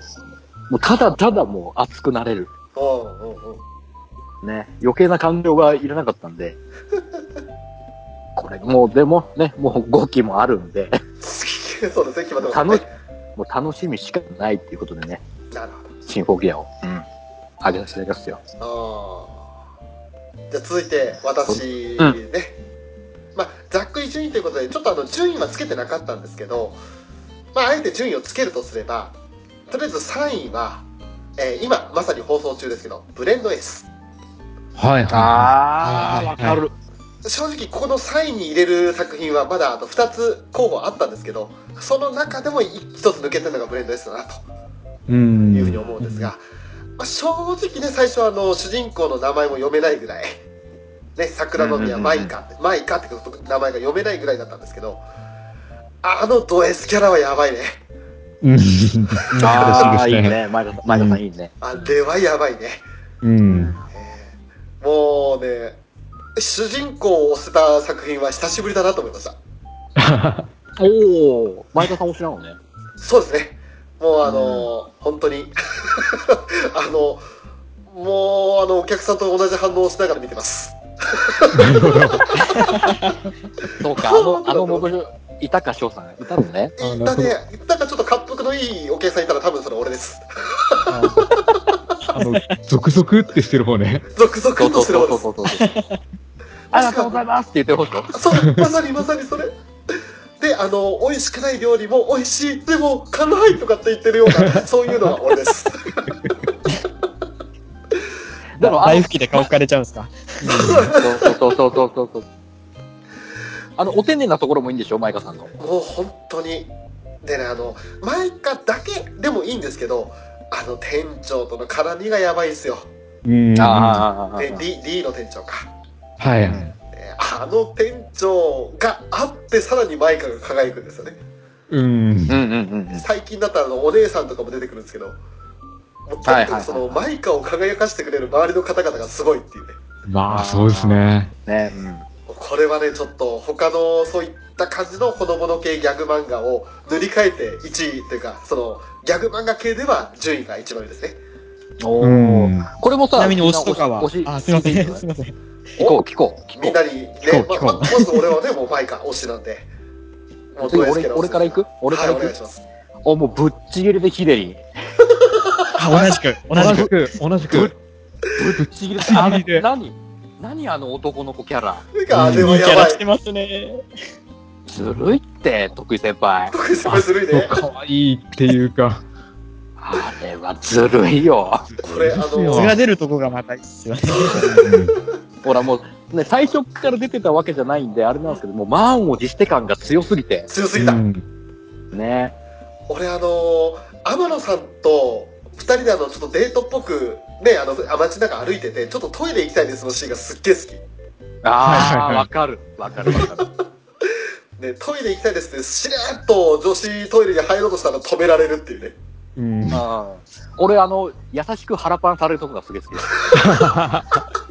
う、もうただただもう熱くなれる。うんうんうん。ね。余計な感情がいらなかったんで。もうでもね、もう5期もあるんで、そうですね、決まってます楽しね。、もう楽しみしかないっていうことでね、なるほシンフォギアを、うん、上げさせていただきますよ。じゃあ続いて、私うね。まあ、ざっくり順位ということで、ちょっとあの、順位はつけてなかったんですけど、まあ、あえて順位をつけるとすれば、とりあえず3位は、えー今、まさに放送中ですけど、ブレンドエース。はいはあー、はいわかる。正直ここの3位に入れる作品はまだあと2つ候補あったんですけどその中でも1つ抜けてるのがブレンド S だなとい。うん。いうふうに思うんですが、まあ、正直ね最初はあの主人公の名前も読めないぐらい、ね、桜の宮マイカってマイカって名前が読めないぐらいだったんですけどあのド S キャラはやばいねうん。ああ、いいね。前田さん、前田さんいいね。あれはやばいね、うん。えーもうね主人公を捨てた作品は久しぶりだなと思いました おお、前田さん推しなのね。そうですね。もうあのー本当に、あの、もうあの、お客さんと同じ反応をしながら見てます。そうか、あの、あのモブル、いたか翔さん、いたのね。あだね、なんかちょっと滑腹のいいお客さんいたら多分それ俺です。あの、続々ってしてる方ね。続々そうとするそう方です。そうそうそう。ありがとうございますって言ってほしい。そう、まさにまさにそれ。で、あの、美味しくない料理も美味しい、でも辛いとかって言ってるような、そういうのが俺です。でも、あの大吹きで顔かれちゃうんですか？そうそうそうそうそうそう。あの、お丁寧なところもいいんでしょ、マイカさんの。もう本当に。でね、あの、マイカだけでもいいんですけど、あの店長との絡みがやばいんですよ。うん。はああ、で、D, D の店長か。いはい。ねあの店長があってさらにマイカが輝くんですよね。うん。うんうんうん。最近だったらあのお姉さんとかも出てくるんですけど、もうとにかくそのマイカを輝かしてくれる周りの方々がすごいっていうね。まあ、そうですね。ね、うん。これはね、ちょっと他のそういった感じのほのぼの系ギャグ漫画を塗り替えて1位というか、そのギャグ漫画系では順位が一番上ですね。おうーん。これもさ、ちなみに推しとかは？あ、すいません。すいません。聞こう、聞こう。みんなにね、まままず俺はね、もうマイカ推しなんで。もう俺俺から行く？俺から行く？はい、お願いします。お、もうぶっちぎりでヒデリ。あ、同じく。同じく。同じく、同じく。ぶっちぎりで。あの何？何あの男の子キャラ？あれいはいやばいキャラし。てますね。ずるいって、徳井先輩。これすごいずるいね。可愛いっていうか。あれはずるいよ。これ、あの、素が出るとこがまたいいっすよね。ほらもう、ね、最初から出てたわけじゃないんで、あれなんですけど、もう満を持して感が強すぎて。強すぎた。うんね。俺あの天野さんと二人であのちょっとデートっぽくねあの街中歩いててちょっとトイレ行きたいですのシーンがすっげえ好きああ、わかる。わかるわかる。ねトイレ行きたいですってしれっと女子トイレに入ろうとしたら止められるっていうねうん。あー俺、あの、優しく腹パンされるとこがすげえ好きです。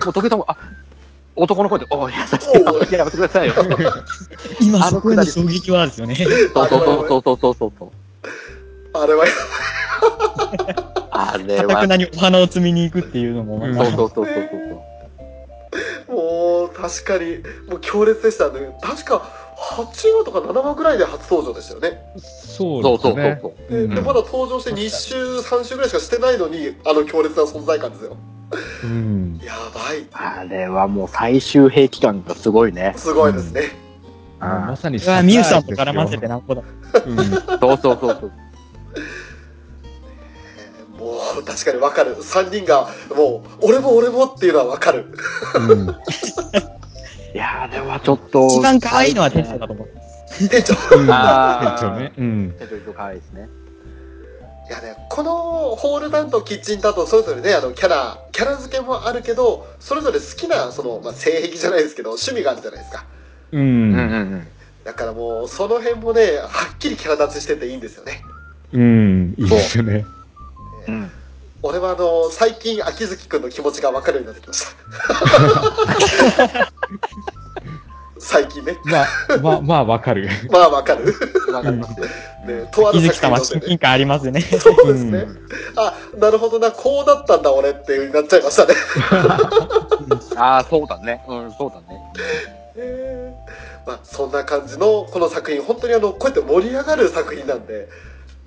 もう時々も、あ、男の声で、おい優しくやめてくださいよ。今そこへの衝撃はですよね。そうそうそうそうそうそうそう。あれは、あれはかなにお花を摘みに行くっていうのも、そうそうそうそうそう。もう、確かに、もう強烈でしたね。確か、8話とか7話ぐらいで初登場でしたよね。そうそうそうそうですね。そう。で、うんでまだ登場して2週、3週ぐらいしかしてないのに、あの強烈な存在感ですよ。うん。やばい。あれはもう最終兵器感がすごいね。すごいですね。うんまさにうわミュウさんと絡ませてなんぼだ。うん。そうそうそうそう。もう、確かにわかる。3人が、もう、俺も俺もっていうのはわかる。うん。いやー、でもちょっと。一番可愛いのはテンションだと思う。店長。店長ね。うん。ちょっと可愛いですね。いやね、このホールダンとキッチンタとそれぞれね、あの、キャラ、キャラ付けもあるけど、それぞれ好きな、その、まあ、性癖じゃないですけど、趣味があるじゃないですか。ううんん。うんだからもう、その辺もね、はっきりキャラ立ちしてていいんですよね。うん。いいですよね。うん。うん。俺はあの、最近、秋月くんの気持ちが分かるようになってきました。最近ね。まあ、まあ、まあ、わかる。まあ分かる。わかりますよ。ね、とある伊月さんは作品感ありますね。そうですね。あ、なるほどな、こうだったんだ俺っていう風になっちゃいましたね。ああ、そうだね。うん、そうだね。えーまあ、そんな感じのこの作品、本当にあの、こうやって盛り上がる作品なんで、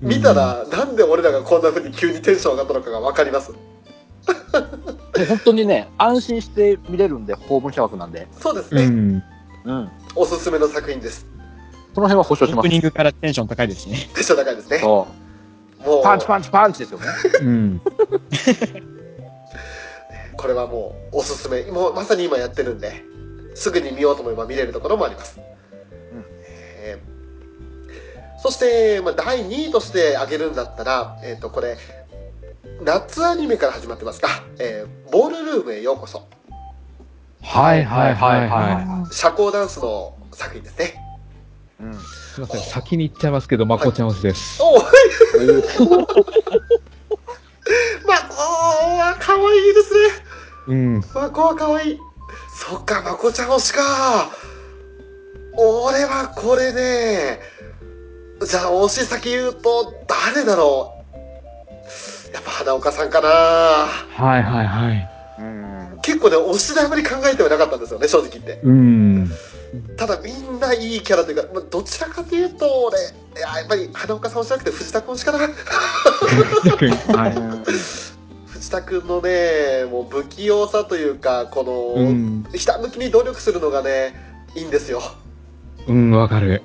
見たら、なんで俺らがこんな風に急にテンション上がったのかがわかります。で本当にね、安心して見れるんで、法文社枠なんで。うそうですね。ん。うん。おすすめの作品です。その辺は保証しますオープ。ニングからテンション高いですね。テンション高いですね。そもうう。、パンチパンチパンチですよね。うん。これはもう、おすすめ。もう、まさに今やってるんで、すぐに見ようと思えば見れるところもあります。えーそして、まあ、第2位として挙げるんだったら、えっ、と、これ、夏アニメから始まってますか。えーボールルームへようこそ。はいはいはいは社交ダンスの作品ですね。うん。い。すいません。先に言っちゃいますけど、まこちゃん推しです。おい まこは可愛いですね。うん。まこは可愛い。そっか、まこちゃん推しか。俺はこれね、じゃあ推し先言うと誰だろう？やっぱ花岡さんかな。はいはいはい。うん。結構ね、推しであまり考えてはなかったんですよね、正直言って。うん。ただみんないいキャラというか、まあどちらかというと俺、いややっぱり花岡さん推しじゃなくて藤田君推しかな。は 藤田君のね、もう不器用さというか、この、い。うん。ひたむきに努力するのがね、いいんですよ。うん、わかる。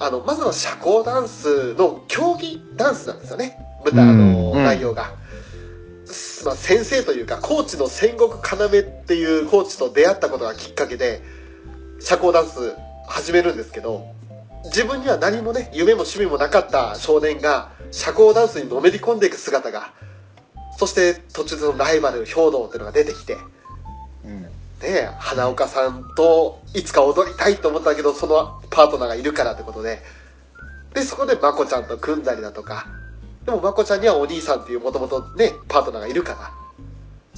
あの、まずは社交ダンスの競技ダンスなんですよね。舞台、あの、うん内容が。まあ、先生というか、コーチの戦国要っていうコーチと出会ったことがきっかけで、社交ダンス始めるんですけど、自分には何もね、夢も趣味もなかった少年が、社交ダンスにのめり込んでいく姿が、そして途中でのライバル、兵道っていうのが出てきて、うん。ね、花岡さんといつか踊りたいと思ったけどそのパートナーがいるからってことで。でそこでまこちゃんと組んだりだとか。でもまこちゃんにはお兄さんっていうもともとねパートナーがいるから。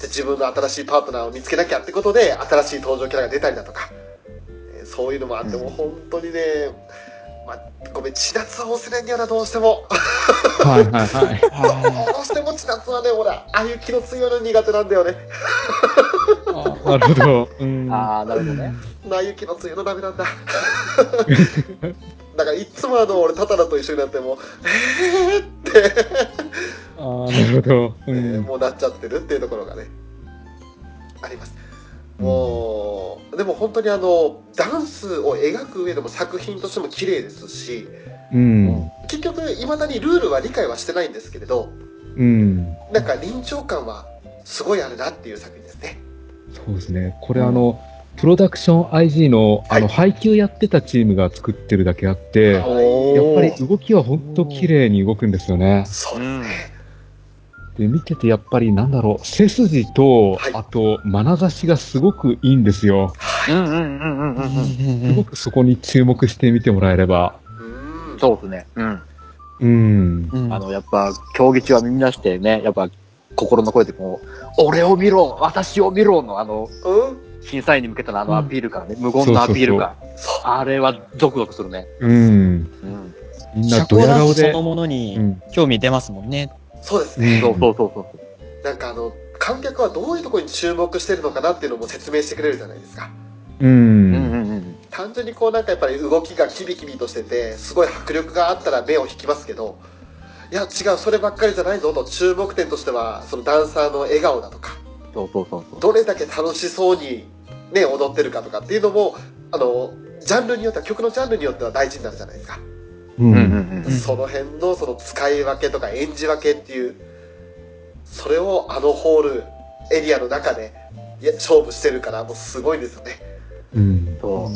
で自分の新しいパートナーを見つけなきゃってことで新しい登場キャラが出たりだとか。えーそういうのもあってもう本当にね、まあ、ごめん千夏は押せないんだよなどうしてもはいはいはい。どうしても千夏はね俺ああいう気の強いの苦手なんだよねあなるほど。うん。ああ、なるほどね。な雪の強いのダメなんだ だからいっつもあの俺タタラと一緒になってもえーって、あーなるほど。うえーん。もうなっちゃってるっていうところがねありますもうでも本当にあのダンスを描く上でも作品としても綺麗ですしうん。結局いまだにルールは理解はしてないんですけれどうん。なんか臨場感はすごいあるなっていう作品ですねそうですね。これあの、プロダクション IG の、あの、配給やってたチームが作ってるだけあって、やっおぱり動きは本当綺麗に動くんですよね。そうですね、で、見ててやっぱりなんだろう、背筋と、はいあと、眼差しがすごくいいんですよ。うんうんうんうんうんうん。すごくそこに注目して見てもらえれば。うんそうですね。うん。うん。うんあの、やっぱ、競技中は耳なしてね、やっぱ、心の声でこう、俺を見ろ私を見ろの、あの、うん審査員に向けたのあのアピールからね、無言のアピールが、あれはゾクゾクするね。うん。うん。みんな社ドヤ顔でその。ものうにん。興味出ますもんね。そうですね。そうそうそうそう。なんかあの、観客はどういうところに注目してるのかなっていうのも説明してくれるじゃないですか。う。うんんうんうん。単純にこうなんかやっぱり動きがキビキビとしてて、すごい迫力があったら目を引きますけど、いや違う、そればっかりじゃないぞと注目点としては、そのダンサーの笑顔だとか、そうそうそうそう。どれだけ楽しそうにね、踊ってるかとかっていうのも、あの、ジャンルによっては、曲のジャンルによっては大事になるじゃないですか。う。うんうんんうん。その辺のその使い分けとか演じ分けっていう、それをあのホール、エリアの中でいや勝負してるから、もうすごいですよね。うん。そう。い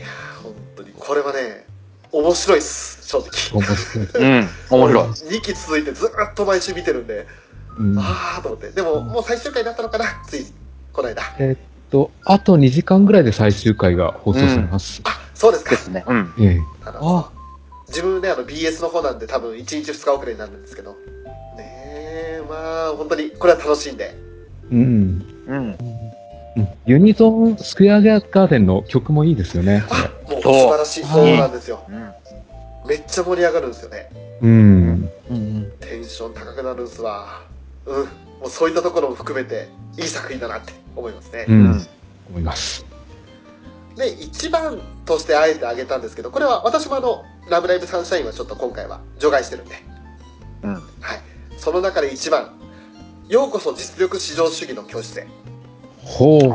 やー本当に。これはね、面白いっす、正直。面白い。うん。面白い。2期続いてずっと毎週見てるんで、うん。あーと思って。でも、もう最終回になったのかな、つい、この間。えっと、あと2時間ぐらいで最終回が放送されます。あ、そうですかで。すね。うん。ええ。あ自分ね、あの BS の方なんで多分1日2日遅れになるんですけど。ねえ、まあ、本当に、これは楽しいんで。うん。うん。うんユニゾンスクエアガーデンの曲もいいですよね。あ、もう素晴らしい。そうなんですよ。うん。めっちゃ盛り上がるんですよね。うん。うんうん。テンション高くなるんすわ。うん。もうそういったところも含めて、いい作品だなって思いますね。うん。思います。で、一番としてあえてあげたんですけど、これは私もあの、ラブライブサンシャインはちょっと今回は除外してるんで。うん。はい。その中で一番、ようこそ実力至上主義の教室へ。ほうほうああ、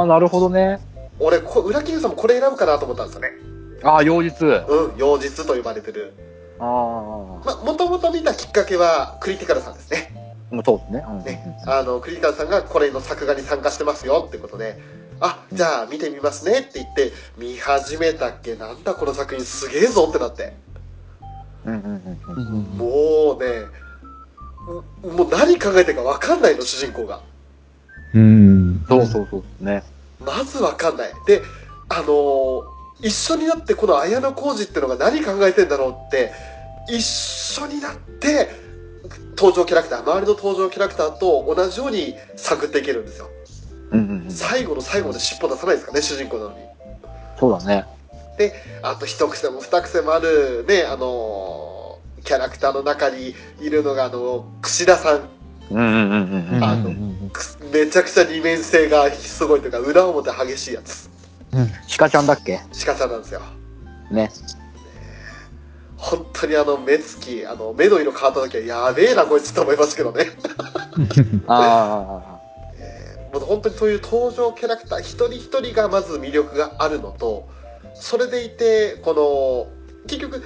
ほなるほどね。俺、こ裏キングさんもこれ選ぶかなと思ったんですよね。ああ、妖術。あうん、妖実と呼ばれてる。あ。ま、もともと見たきっかけは、クリティカルさんですね。もうそうですね。うんね。あの、クリティカルさんがこれの作画に参加してますよってことで、あ、じゃあ見てみますねって言って、見始めたっけ？なんだこの作品すげえぞってなって。うんうんうんうん。もうね、ももう何考えてるか分かんないの、主人公が。う。うん。そうそうそうですね。まず分かんない。で、あのー一緒になってこの綾野浩二ってのが何考えてんだろうって、一緒になって、登場キャラクター、周りの登場キャラクターと同じように探っていけるんですよ。うんうんうん。最後の最後まで尻尾出さないですかね、主人公なのに。そうだね。あと一癖も二癖もあるね、あのーキャラクターの中にいるのが、あの、串田さん。うんうんうんうんうん。あのくめちゃくちゃ二面性がすごいというか、裏表激しいやつ。鹿ちゃんだっけ？鹿ちゃんなんですよ。ね。本当にあの目つき、あの目の色変わった時はやべえなこいつって思いますけどね。あもう本当にそういう登場キャラクター一人一人がまず魅力があるのと、それでいて、この、結局、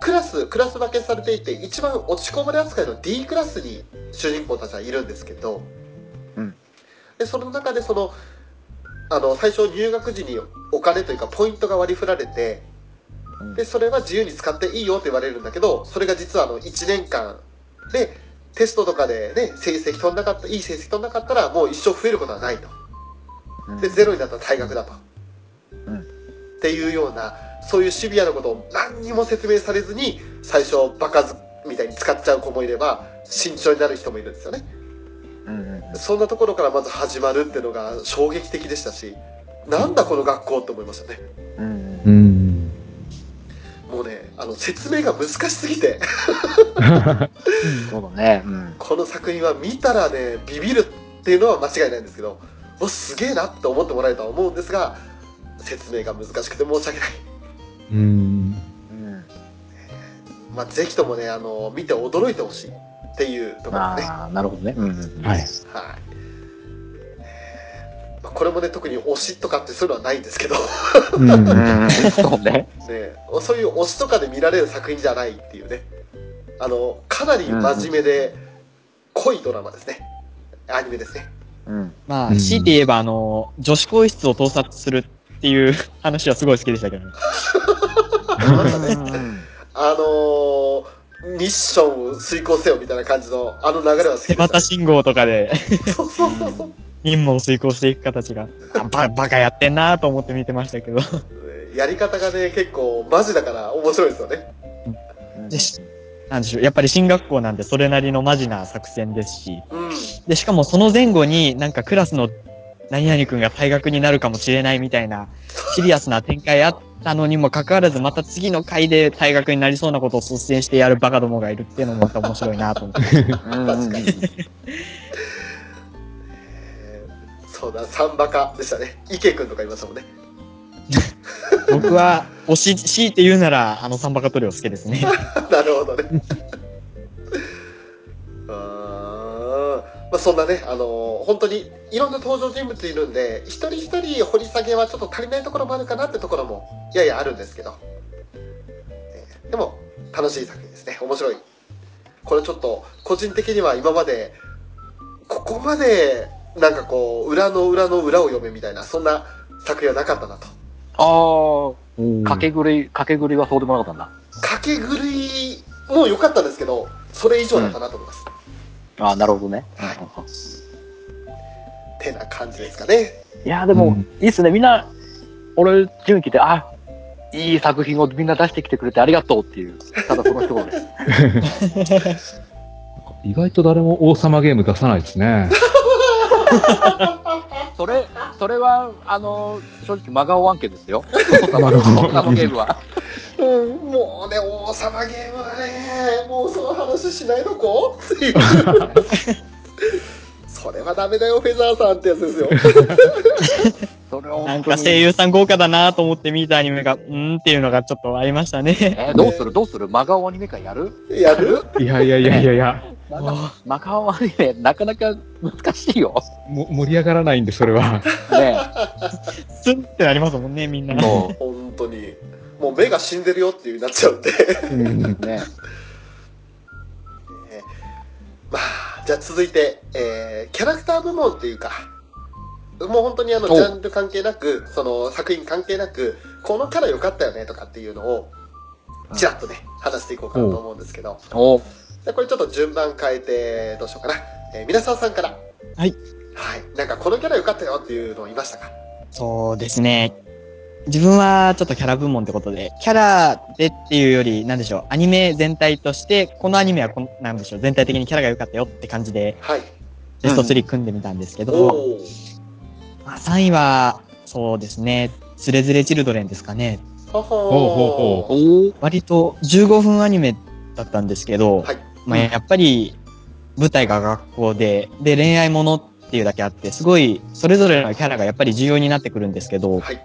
クラス、クラス分けされていて、一番落ちこぼれ扱いの D クラスに主人公たちはいるんですけど、うん。で、その中でその、あの、最初入学時にお金というかポイントが割り振られて、うん。で、それは自由に使っていいよって言われるんだけど、それが実はあの、1年間で、テストとかでね、成績取んなかった、いい成績取んなかったら、もう一生増えることはないと。あ。で、ゼロになったら退学だと。うんっていうような、そういうシビアなことを何にも説明されずに、最初バカずみたいに使っちゃう子もいれば、慎重になる人もいるんですよね。うん。そんなところからまず始まるっていうのが衝撃的でしたし、なんだこの学校って思いましたね。うん。もうね、あの、説明が難しすぎて、そうだね。うん。この作品は見たらね、ビビるっていうのは間違いないんですけど、もうすげえなって思ってもらえるとは思うんですが、説明が難しくて申し訳ない。うん。うん。まあ、ぜひともね、あの、見て驚いてほしいっていうところですね。ああ、なるほどね。うんうん。はい。はい。まあ、これもね、特に推しとかってそういうのはないんですけど、うん。うん。そうね。ね、そういう推しとかで見られる作品じゃないっていうね。あの、かなり真面目で濃いドラマですね。アニメですね。うん。まあ、うん強いて言えば、あの、女子更衣室を盗撮するっていう 話はすごい好きでしたけどね。あのーミッションを遂行せよみたいな感じの、あの流れは好きで手した 旗信号とかでそうそうそうそう。任務を遂行していく形が、あババカやってんなと思って見てましたけど。やり方がね、結構マジだから面白いですよね。でしなんでしょう。やっぱり進学校なんでそれなりのマジな作戦ですし。うん。で、しかもその前後になんかクラスの何々くんが退学になるかもしれないみたいな、シリアスな展開あったのにもかかわらず、また次の回で退学になりそうなことを率先してやるバカどもがいるっていうのもまた面白いなと思って。うんうんうんえー そうだ、サンバカでしたね。池くんとかいましたもんね。僕は、推し、強いて言うなら、あのサンバカトリオ好きですね。なるほどね。うーんまあ、そんなね、あのー本当にいろんな登場人物いるんで、一人一人掘り下げはちょっと足りないところもあるかなってところもややあるんですけど、えーでも楽しい作品ですね。面白い。これちょっと個人的には今までここまでなんかこう裏の裏の裏を読めみたいなそんな作品はなかったなと。ああ、かけぐり、かけぐりはそうでもなかったんだ。かけぐりも良かったんですけど、それ以上だったなと思います。ああ、なるほどね。はいてな感じですかね。いや、でも、うんいいっすね。みんな、俺、順位聞いて、あ、いい作品をみんな出してきてくれてありがとうっていう、ただその一言です。意外と誰も王様ゲーム出さないですね。それ、それは、あの、正直、真顔案件ですよ。他のゲームは。うん、もうね、王様ゲームはね、もうその話しないのこ？っていう。それはダメだよ、フェザーさんってやつですよ。それをなんか声優さん豪華だなと思って見たアニメが、うーんっていうのがちょっとありましたね。えーどうする？どうする？真顔アニメ会やる？やる？いやいやいやいやいや、真顔アニメ、なかなか難しいよ。も盛り上がらないんで、それは。ねスンってなりますもんね、みんな。も本当に。もう目が死んでるよっていうなっちゃうんで。うんう、ねまあ、じゃあ続いて、えー、キャラクター部門っていうか、もう本当にあの、おジャンル関係なく、その作品関係なく、このキャラ良かったよねとかっていうのを、ちらっとね、話していこうかなと思うんですけど、おでこれちょっと順番変えて、どうしようかな。えー、皆さんさんから。はい。はい。なんかこのキャラ良かったよっていうのをいましたか？そうですね。自分はちょっとキャラ部門ってことで、キャラでっていうより、なんでしょう、アニメ全体として、このアニメはこん、なんでしょう、全体的にキャラが良かったよって感じで、はい。ベスト3組んでみたんですけど、おー。まあ、3位は、そうですね、つれづれチルドレンですかね。ははーほうほおー割と15分アニメだったんですけど、はい。まあ、やっぱり舞台が学校で、で、恋愛ものっていうだけあって、すごい、それぞれのキャラがやっぱり重要になってくるんですけど、はい。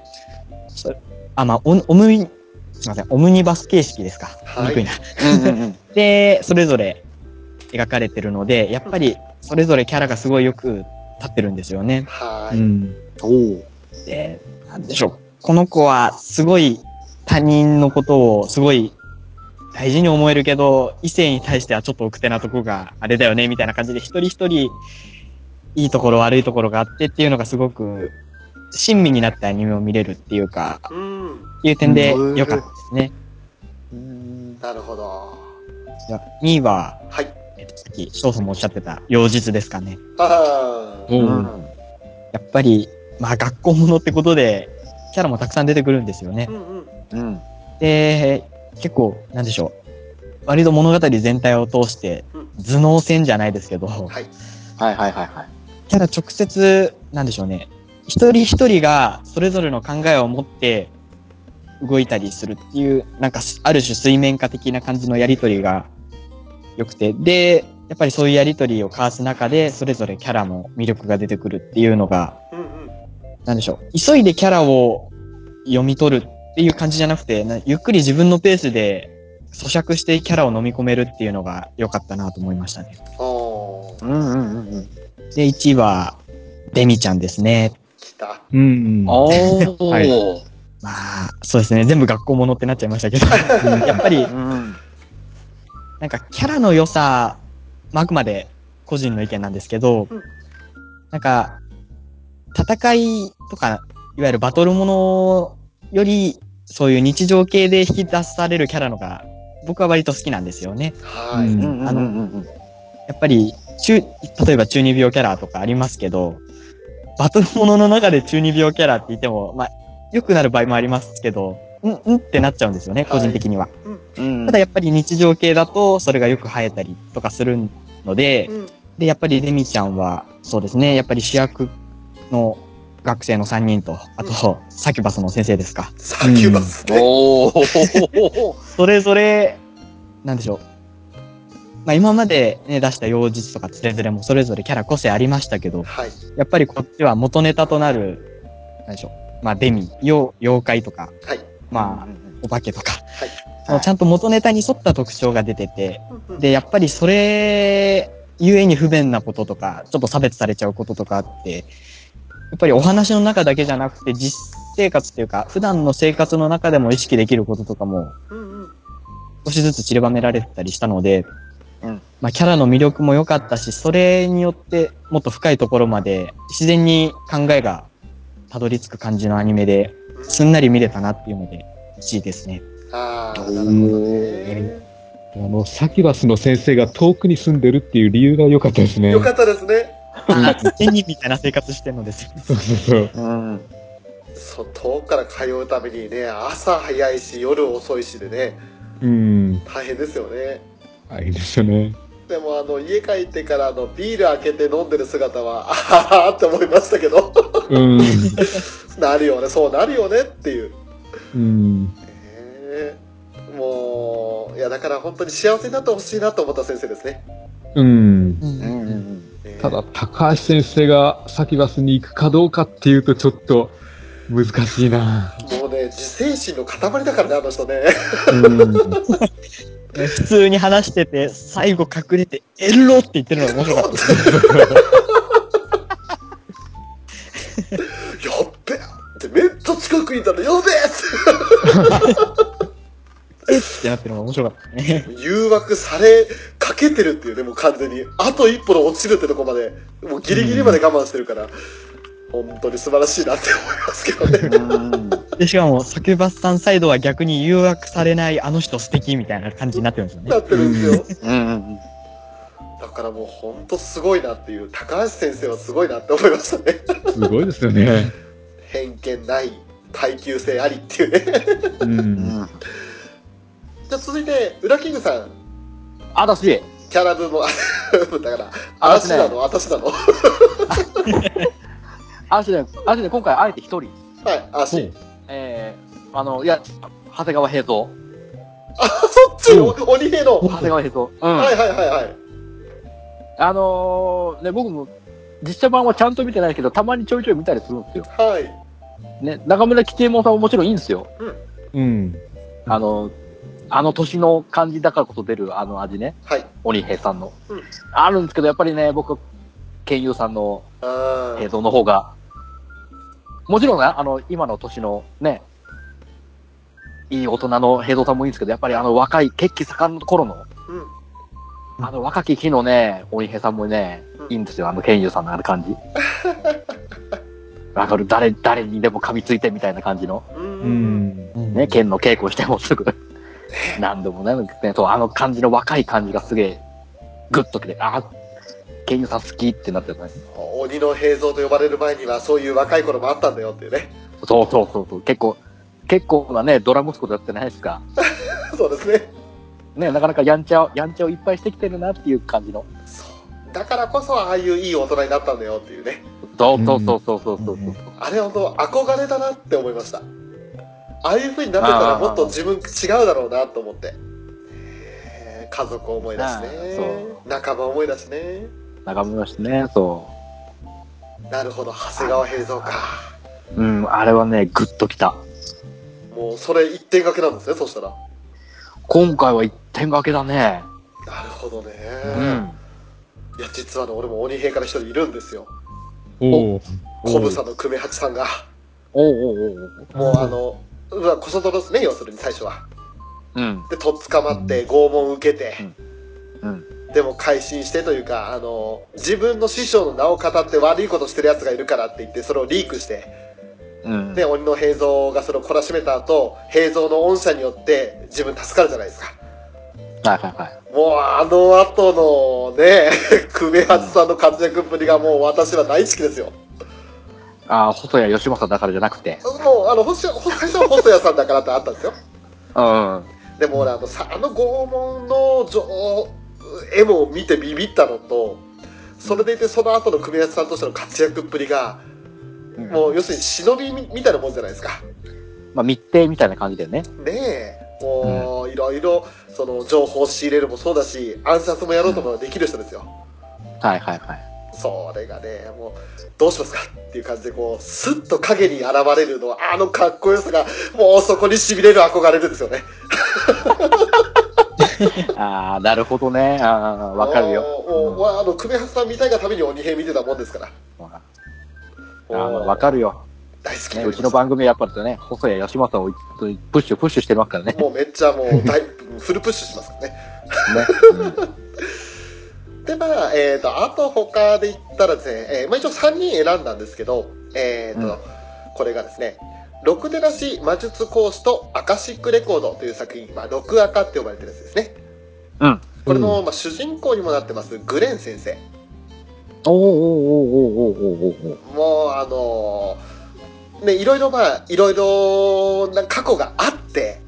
あ、まあ、オオムニ、すいません、オムニバス形式ですか？はいにくいな。で、それぞれ描かれてるので、やっぱり、それぞれキャラがすごいよく立ってるんですよね。はーい。うん。おーで、なんでしょう。この子は、すごい、他人のことを、すごい、大事に思えるけど、異性に対してはちょっと奥手なとこがあれだよね、みたいな感じで、一人一人、いいところ悪いところがあってっていうのがすごく、親身になってアニメを見れるっていうか、うん。っていう点でうん良かったですね。うんなるほど。じゃあ2位は、はい。えっと、さっき、翔さんもおっしゃってた、妖術ですかね。あー。おううんやっぱり、まあ学校ものってことで、キャラもたくさん出てくるんですよねう。んうん。うんで、結構、なんでしょう。割と物語全体を通してうん、頭脳戦じゃないですけど、はい。はいはいはいはい。キャラ直接、なんでしょうね。一人一人がそれぞれの考えを持って動いたりするっていう、なんかある種水面下的な感じのやりとりが良くて、で、やっぱりそういうやりとりを交わす中で、それぞれキャラの魅力が出てくるっていうのが、うんうん。なんでしょう。急いでキャラを読み取るっていう感じじゃなくて、なゆっくり自分のペースで咀嚼してキャラを飲み込めるっていうのが良かったなと思いましたね。うんうんうんうん。で、1位は、デミちゃんですね。来た。うん。おー。はいまあ、そうですね。全部学校ものってなっちゃいましたけど。やっぱりう、ん。なんかキャラの良さ、まあ、あくまで個人の意見なんですけど、うんなんか、戦いとか、いわゆるバトルものより、そういう日常系で引き出されるキャラのが、僕は割と好きなんですよね。はい。やっぱり、中、例えば中二病キャラとかありますけど、バトルものの中で中二病キャラって言っても、まあ、良くなる場合もありますけど、うん、うんってなっちゃうんですよね、個人的には。うんただやっぱり日常系だと、それがよく生えたりとかするので、うん。で、やっぱりレミちゃんは、そうですね、やっぱり主役の学生の3人と、あと、サキュバスの先生ですか。サキュバスね。おお。それぞれ、なんでしょう。まあ今までね、出した妖術とかつれづれもそれぞれキャラ個性ありましたけど、はい。やっぱりこっちは元ネタとなる、なんでしょう。まあデミ、妖、妖怪とか、はい。まあ、お化けとか、はいそのちゃんと元ネタに沿った特徴が出てて、で、で、やっぱりそれ、ゆえに不便なこととか、ちょっと差別されちゃうこととかあって、やっぱりお話の中だけじゃなくて、実生活っていうか、普段の生活の中でも意識できることとかも。少しずつ散りばめられてたりしたので、うんまあ、キャラの魅力も良かったし、それによってもっと深いところまで自然に考えがたどり着く感じのアニメで、すんなり見れたなっていうので、1位ですね。ああ、なるほどね。あの、サキュバスの先生が遠くに住んでるっていう理由が良かったですね。よかったですね。天人みたいな生活してるのですよ。そうそうそう。うん。そう、遠くから通うためにね、朝早いし、夜遅いしでね、うん。大変ですよね。あ、いいですよね。でも、あの、家帰ってから、あの、ビール開けて飲んでる姿は、あははって思いましたけど、うん。なるよね、そうなるよねっていう。うん。ねもう、いや、だから本当に幸せになってほしいなと思った先生ですね。うん。うんうんねただ、高橋先生がサキュバスに行くかどうかっていうとちょっと難しいな。もうね、自制心の塊だからね、あの人ね。うん。普通に話してて、最後隠れて、エロって言ってるのが面白かったです。やっべってめっちゃ近くにいたらやべえ ってなってるのが面白かったね。え誘惑されかけてるっていうね、もう完全に。あと一歩で落ちるってとこまで、もうギリギリまで我慢してるから、本当に素晴らしいなって思いますけどね。うん。で、しかも、サキュバスさんサイドは逆に誘惑されないあの人素敵みたいな感じになってるんですよねな。ってるんですよ。うんうん。だからもう本当すごいなっていう、高橋先生はすごいなって思いましたね。すごいですよね。偏見ない、耐久性ありっていうね。う。うんん。じゃあ続いて、ウラキングさん、私、キャラ部も、だから、嵐なの、私なの？は私ね、私ね、今回あえて一人、い、足。えー、あの、いや、長谷川平蔵。あ、そっち、お鬼平の。長谷川平蔵。うん。はいはいはいはい。あのー、ね、僕も、実写版はちゃんと見てないけど、たまにちょいちょい見たりするんですよ。はい。ね、中村吉右衛門さんももちろんいいんですよ。うん。あの、あの年の感じだからこそ出るあの味ね。はい。鬼平さんの。うんあるんですけど、やっぱりね、僕、剣友さんのあ平蔵の方が、もちろんね、あの、今の年のね、いい大人の平蔵さんもいいんですけど、やっぱりあの若い、血気盛んの頃の、うん。あの若き日のね、鬼平さんもね、うんいいんですよ、あの剣友さんのあの感じ。わかる？誰、誰にでも噛みついてみたいな感じの。う。うんん。ね、剣の稽古してもすぐ、何度もね、ねそう、あの感じの若い感じがすげえ、グッときて、あ、剣友さん好きってなってたね。鬼の平蔵と呼ばれる前にはそういう若い頃もあったんだよっていうね。そうそうそうそう、結構、結構なね、ドラ息子だってないですか。そうですね。ね、なかなかやんちゃを、やんちゃをいっぱいしてきてるなっていう感じの。そう。だからこそああいういい大人になったんだよっていうね。そうそうそうそうそうそう。うんあれ本当憧れだなって思いました。ああいう風になってたらもっと自分違うだろうなと思って。えー家族思いだしああねそ。仲間思いだしね。中村しね、そなるほど、長谷川平蔵か。う。うん、あれはね、グッときた。もうそれ一点掛けなんですね、そしたら。今回は一点掛けだね。なるほどね。うん。いや、実はね、俺も鬼平から一人いるんですよ。おお。コブさんの久米八さんが。おうおうおうおう。もうあの、うわ、こそ泥ですね、要するに最初は。うん。で、とっ捕まって拷問受けて、うん。でも改心してというか、あの、自分の師匠の名を語って悪いことしてる奴がいるからって言って、それをリークして、うん。で、鬼の平蔵がそれを懲らしめた後、平蔵の恩赦によって自分助かるじゃないですか。はいはいはい。もうあの後のね、久米八さんの活躍っぷりがもう私は大好きですよ。ああ、細谷義正だからじゃなくて。もう、あの、細最初は細谷さんだからってあったんですよ。うん。でも俺あのさ、あの拷問の上絵も見てビビったのと、それでいてその後の組み合さんとしての活躍っぷりが、もう要するに忍びみみたいなもんじゃないですか。まあ密偵みたいな感じだよね。ねえ。もう、いろいろ、その、情報を仕入れるもそうだし、暗殺もやろうともできる人ですよ。はいはいはい。それがね、もう、どうしますかっていう感じで、こう、スッと影に現れるのは、あのかっこよさが、もうそこに痺れる憧れるんですよね。ああ、なるほどね。ああ、わかるよ。もう、もうあの、久米橋さんみたいがために鬼平見てたもんですから。わかるよ。大好きね、うちの番組やっぱりね、細谷義正をプッシュプッシュしてますからね。もうめっちゃもう大、フルプッシュしますからね。ね。で、まあ、えっ、と、あと他で言ったらですね、えーまあ一応3人選んだんですけど、えっ、と、うんこれがですね、六手出し魔術講師とアカシックレコードという作品、まあ、六アカって呼ばれてるやつですね。うん。これの、まあ、主人公にもなってます、グレン先生。おーおーおーおーおーおーおーもう、あのーね、いろいろまあ、いろいろな過去があって、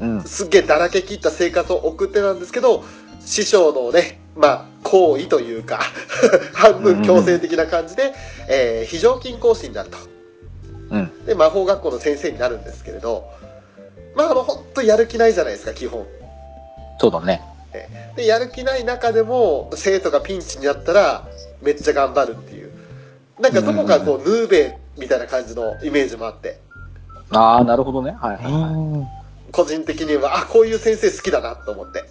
うん。すっげえだらけ切った生活を送ってたんですけど、師匠のね、まあ、行為というか、半分強制的な感じで、えー非常勤講師になると。うん。で、魔法学校の先生になるんですけれど、まあ、あの、ほんとやる気ないじゃないですか、基本。そうだね。で、やる気ない中でも、生徒がピンチになったら、めっちゃ頑張るっていう。なんかどこかこう、ヌーベみたいな感じのイメージもあって、ああ、なるほどね。はいはいはい。個人的には、あ、こういう先生好きだなと思って。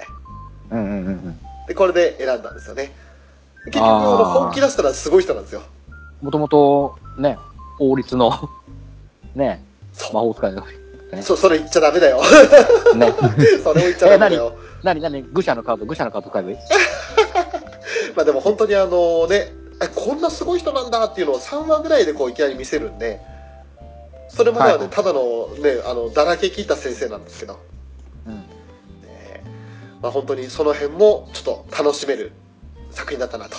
うんうんうんうん。で、これで選んだんですよね。結局、あの本気出したらすごい人なんですよ。もともと、ね、法律の、ね、そ魔法使いの、う。そ、それ言っちゃダメだよ。ね。それを言っちゃダメだよ。なになに愚者のカード、愚者のカード使えばいい まあでも本当にあのね、えこんなすごい人なんだっていうのを3話ぐらいでこういきなり見せるんで、それまではね、はいただのね、あの、だらけ切った先生なんですけど、まあ本当にその辺もちょっと楽しめる作品だったなと。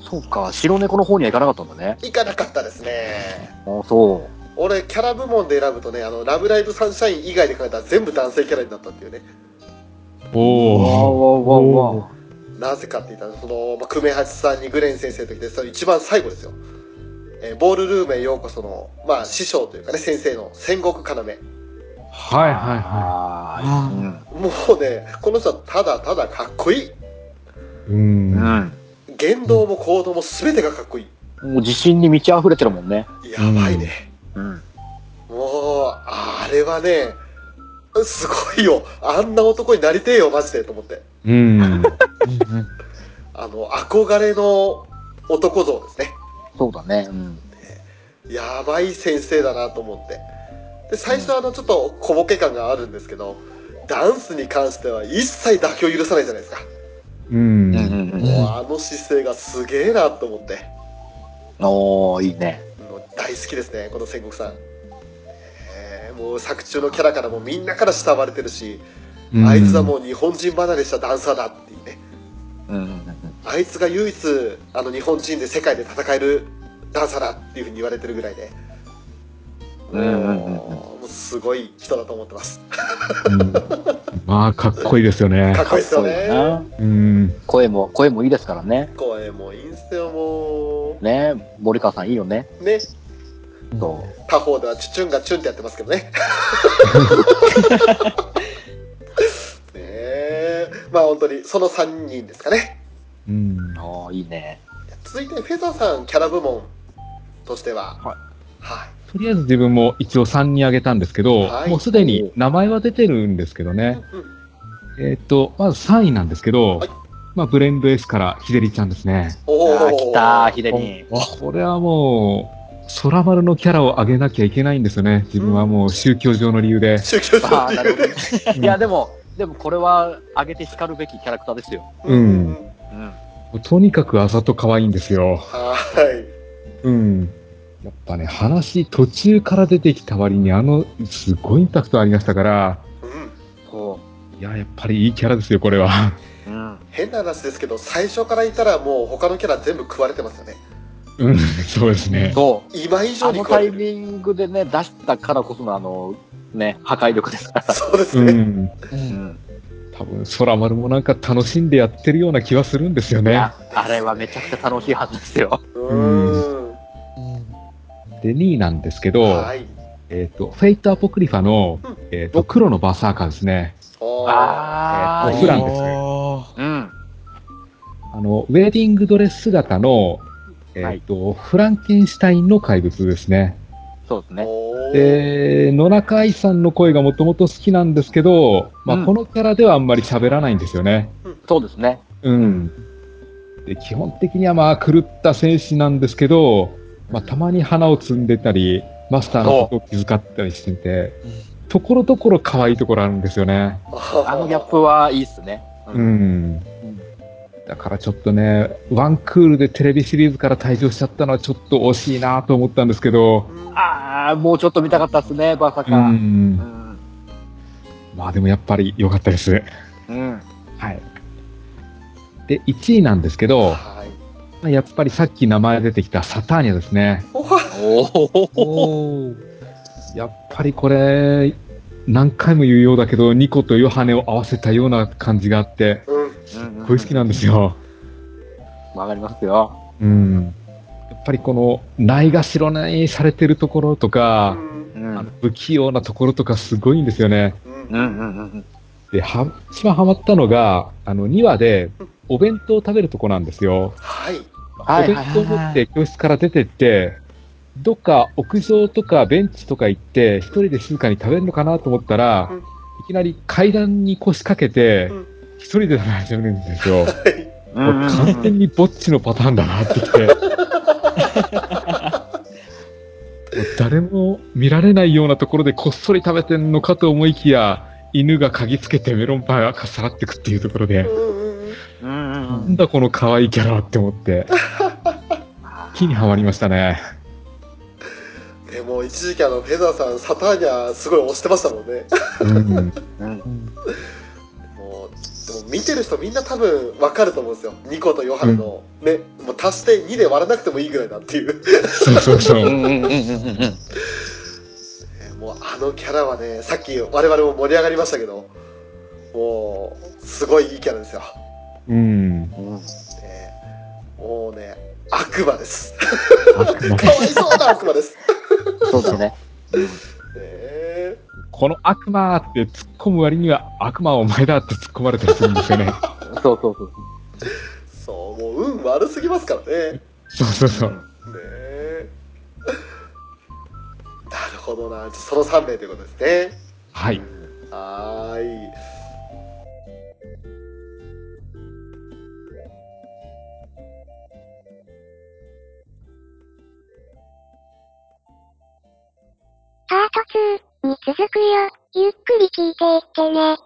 そうか、白猫の方には行かなかったんだね。いかなかったですね。あそ俺、キャラ部門で選ぶとね、あの、ラブライブサンシャイン以外で考えたら全部男性キャラになったっていうね。う。おわお。わわわ。なぜかって言ったら、その、まあ、久米八さんにグレン先生ときて、その一番最後ですよ。えーボールルームへようこその、まあ、師匠というかね、先生の戦国要。はいはいはあああ、もうね、この人はただただかっこいい。うん。言動も行動も全てがかっこいい。もう自信に満ち溢れてるもんね。やばいね。うん。もう、あれはね、すごいよ。あんな男になりてえよ、マジで、と思って。うん。あの、憧れの男像ですね。そうだね。うん。やばい先生だなと思って。で、最初はあの、ちょっと小ボケ感があるんですけど、ダンスに関しては一切妥協を許さないじゃないですか。うん。うんうんうん。もうあの姿勢がすげえなと思って。おー、いいね。大好きですね、この戦国さん。えーもう作中のキャラからもみんなから慕われてるし、うんあいつはもう日本人離れしたダンサーだっていうね。うんうんうん。あいつが唯一、あの日本人で世界で戦えるダンサーだっていうふうに言われてるぐらいで。ももうすごい人だと思ってます。うんまあ、かっこいいですよねか。っこいいですよねな。うん。声も、声もいいですからね。声もいいんすよ、もね森川さんいいよね。う。ね。そ他方ではチュチュンがチュンってやってますけどね。ねえ。まあ本当にその3人ですかね。うんう。。ああ、いいね。続いてフェザーさんキャラ部門としては。はい。はい。とりあえず自分も一応3に挙げたんですけど、はいもうすでに名前は出てるんですけどね。うんえっ、と、まず3位なんですけど、はいまあ、ブレンド S からひでりちゃんですね。おーああ、来たー、ひでに。これはもう、空丸のキャラを上げなきゃいけないんですよね。自分はもう宗教上の理由で。宗教上ああ、なるほどね。いや、でも、でもこれは上げて叱るべきキャラクターですよ。うんうん。とにかくあざと可愛いんですよ。はい。うん。やっぱね、話途中から出てきた割にあの、すごいインパクトありましたから、うん。そいや、やっぱりいいキャラですよ、これは。う。うん。変な話ですけど、最初からいたらもう他のキャラ全部食われてますよね。うん、そうですね。そう。今以上あのに食われてる。タイミングでね、出したからこそのあの、ね、破壊力ですから。そうですね。うん。うん。多分、空丸もなんか楽しんでやってるような気はするんですよね。いや、あれはめちゃくちゃ楽しいはずですよ。うーん。で、2位なんですけど、はい。えっ、と、フェイトアポクリファの、うんえっ、と、黒のバーサーカーですね。あー、えーフランですおーうん。あの、ウェディングドレス姿の、えっ、と、フランケンシュタインの怪物ですね。そうですね。で、野中藍さんの声がもともと好きなんですけど、まあ、うんこのキャラではあんまり喋らないんですよね。そうですね。うん。で、基本的にはまあ、狂った戦士なんですけど、まあ、たまに花を摘んでたり、マスターのことを気遣ったりしてて、ところどころ可愛いところあるんですよね。あのギャップはいいっすね。う。ん。だからちょっとね、ワンクールでテレビシリーズから退場しちゃったのはちょっと惜しいなと思ったんですけど、ああ、もうちょっと見たかったっすね、バーサう。んん。まあでもやっぱり良かったです。うん。はい。で、1位なんですけど、やっぱりさっき名前出てきたサターニャですね。おーおお。やっぱりこれ、何回も言うようだけど、ニコとヨハネを合わせたような感じがあって、うん。すっごい好きなんですよ。わかりますよ。うん。やっぱりこの、ないがしろにされてるところとか、うんうん。あの不器用なところとかすごいんですよね。うんうんうんうん。で、は、一番ハマったのが、あの、2話で、お弁当を食べるとこなんですよ。はい。はいお弁当を持って教室から出てって、どっか屋上とかベンチとか行って、一人で静かに食べるのかなと思ったら、うん。いきなり階段に腰掛けてうん、一人で食べ始めるんですよ。うんうんもう完全にぼっちのパターンだなってきて。もう誰も見られないようなところでこっそり食べてんのかと思いきや、犬が嗅ぎつけてメロンパンがさらってくっていうところで、うんなうんん。だこの可愛いキャラって思って、気にはまりましたね。でも一時期あのフェザーさんサターニャすごい推してましたもんね。うん。うん。もうでも見てる人みんな多分わかると思うんですよ。ニコとヨハネの、ねもう足して2で割らなくてもいいぐらいだっていう。そうそうそう。もうあのキャラはねさっき我々も盛り上がりましたけどもうすごいいいキャラですよ、うん。ね、もうね悪魔ですかわいそうな悪魔ですそうですね。この悪魔って突っ込む割には悪魔はお前だって突っ込まれたりするんですよね。そうそうそう。そうもう運悪すぎますからねねそうそうそう。えなるほどなその3名ということですねはい。はーいパート2に続くよ。ゆっくり聞いていってね。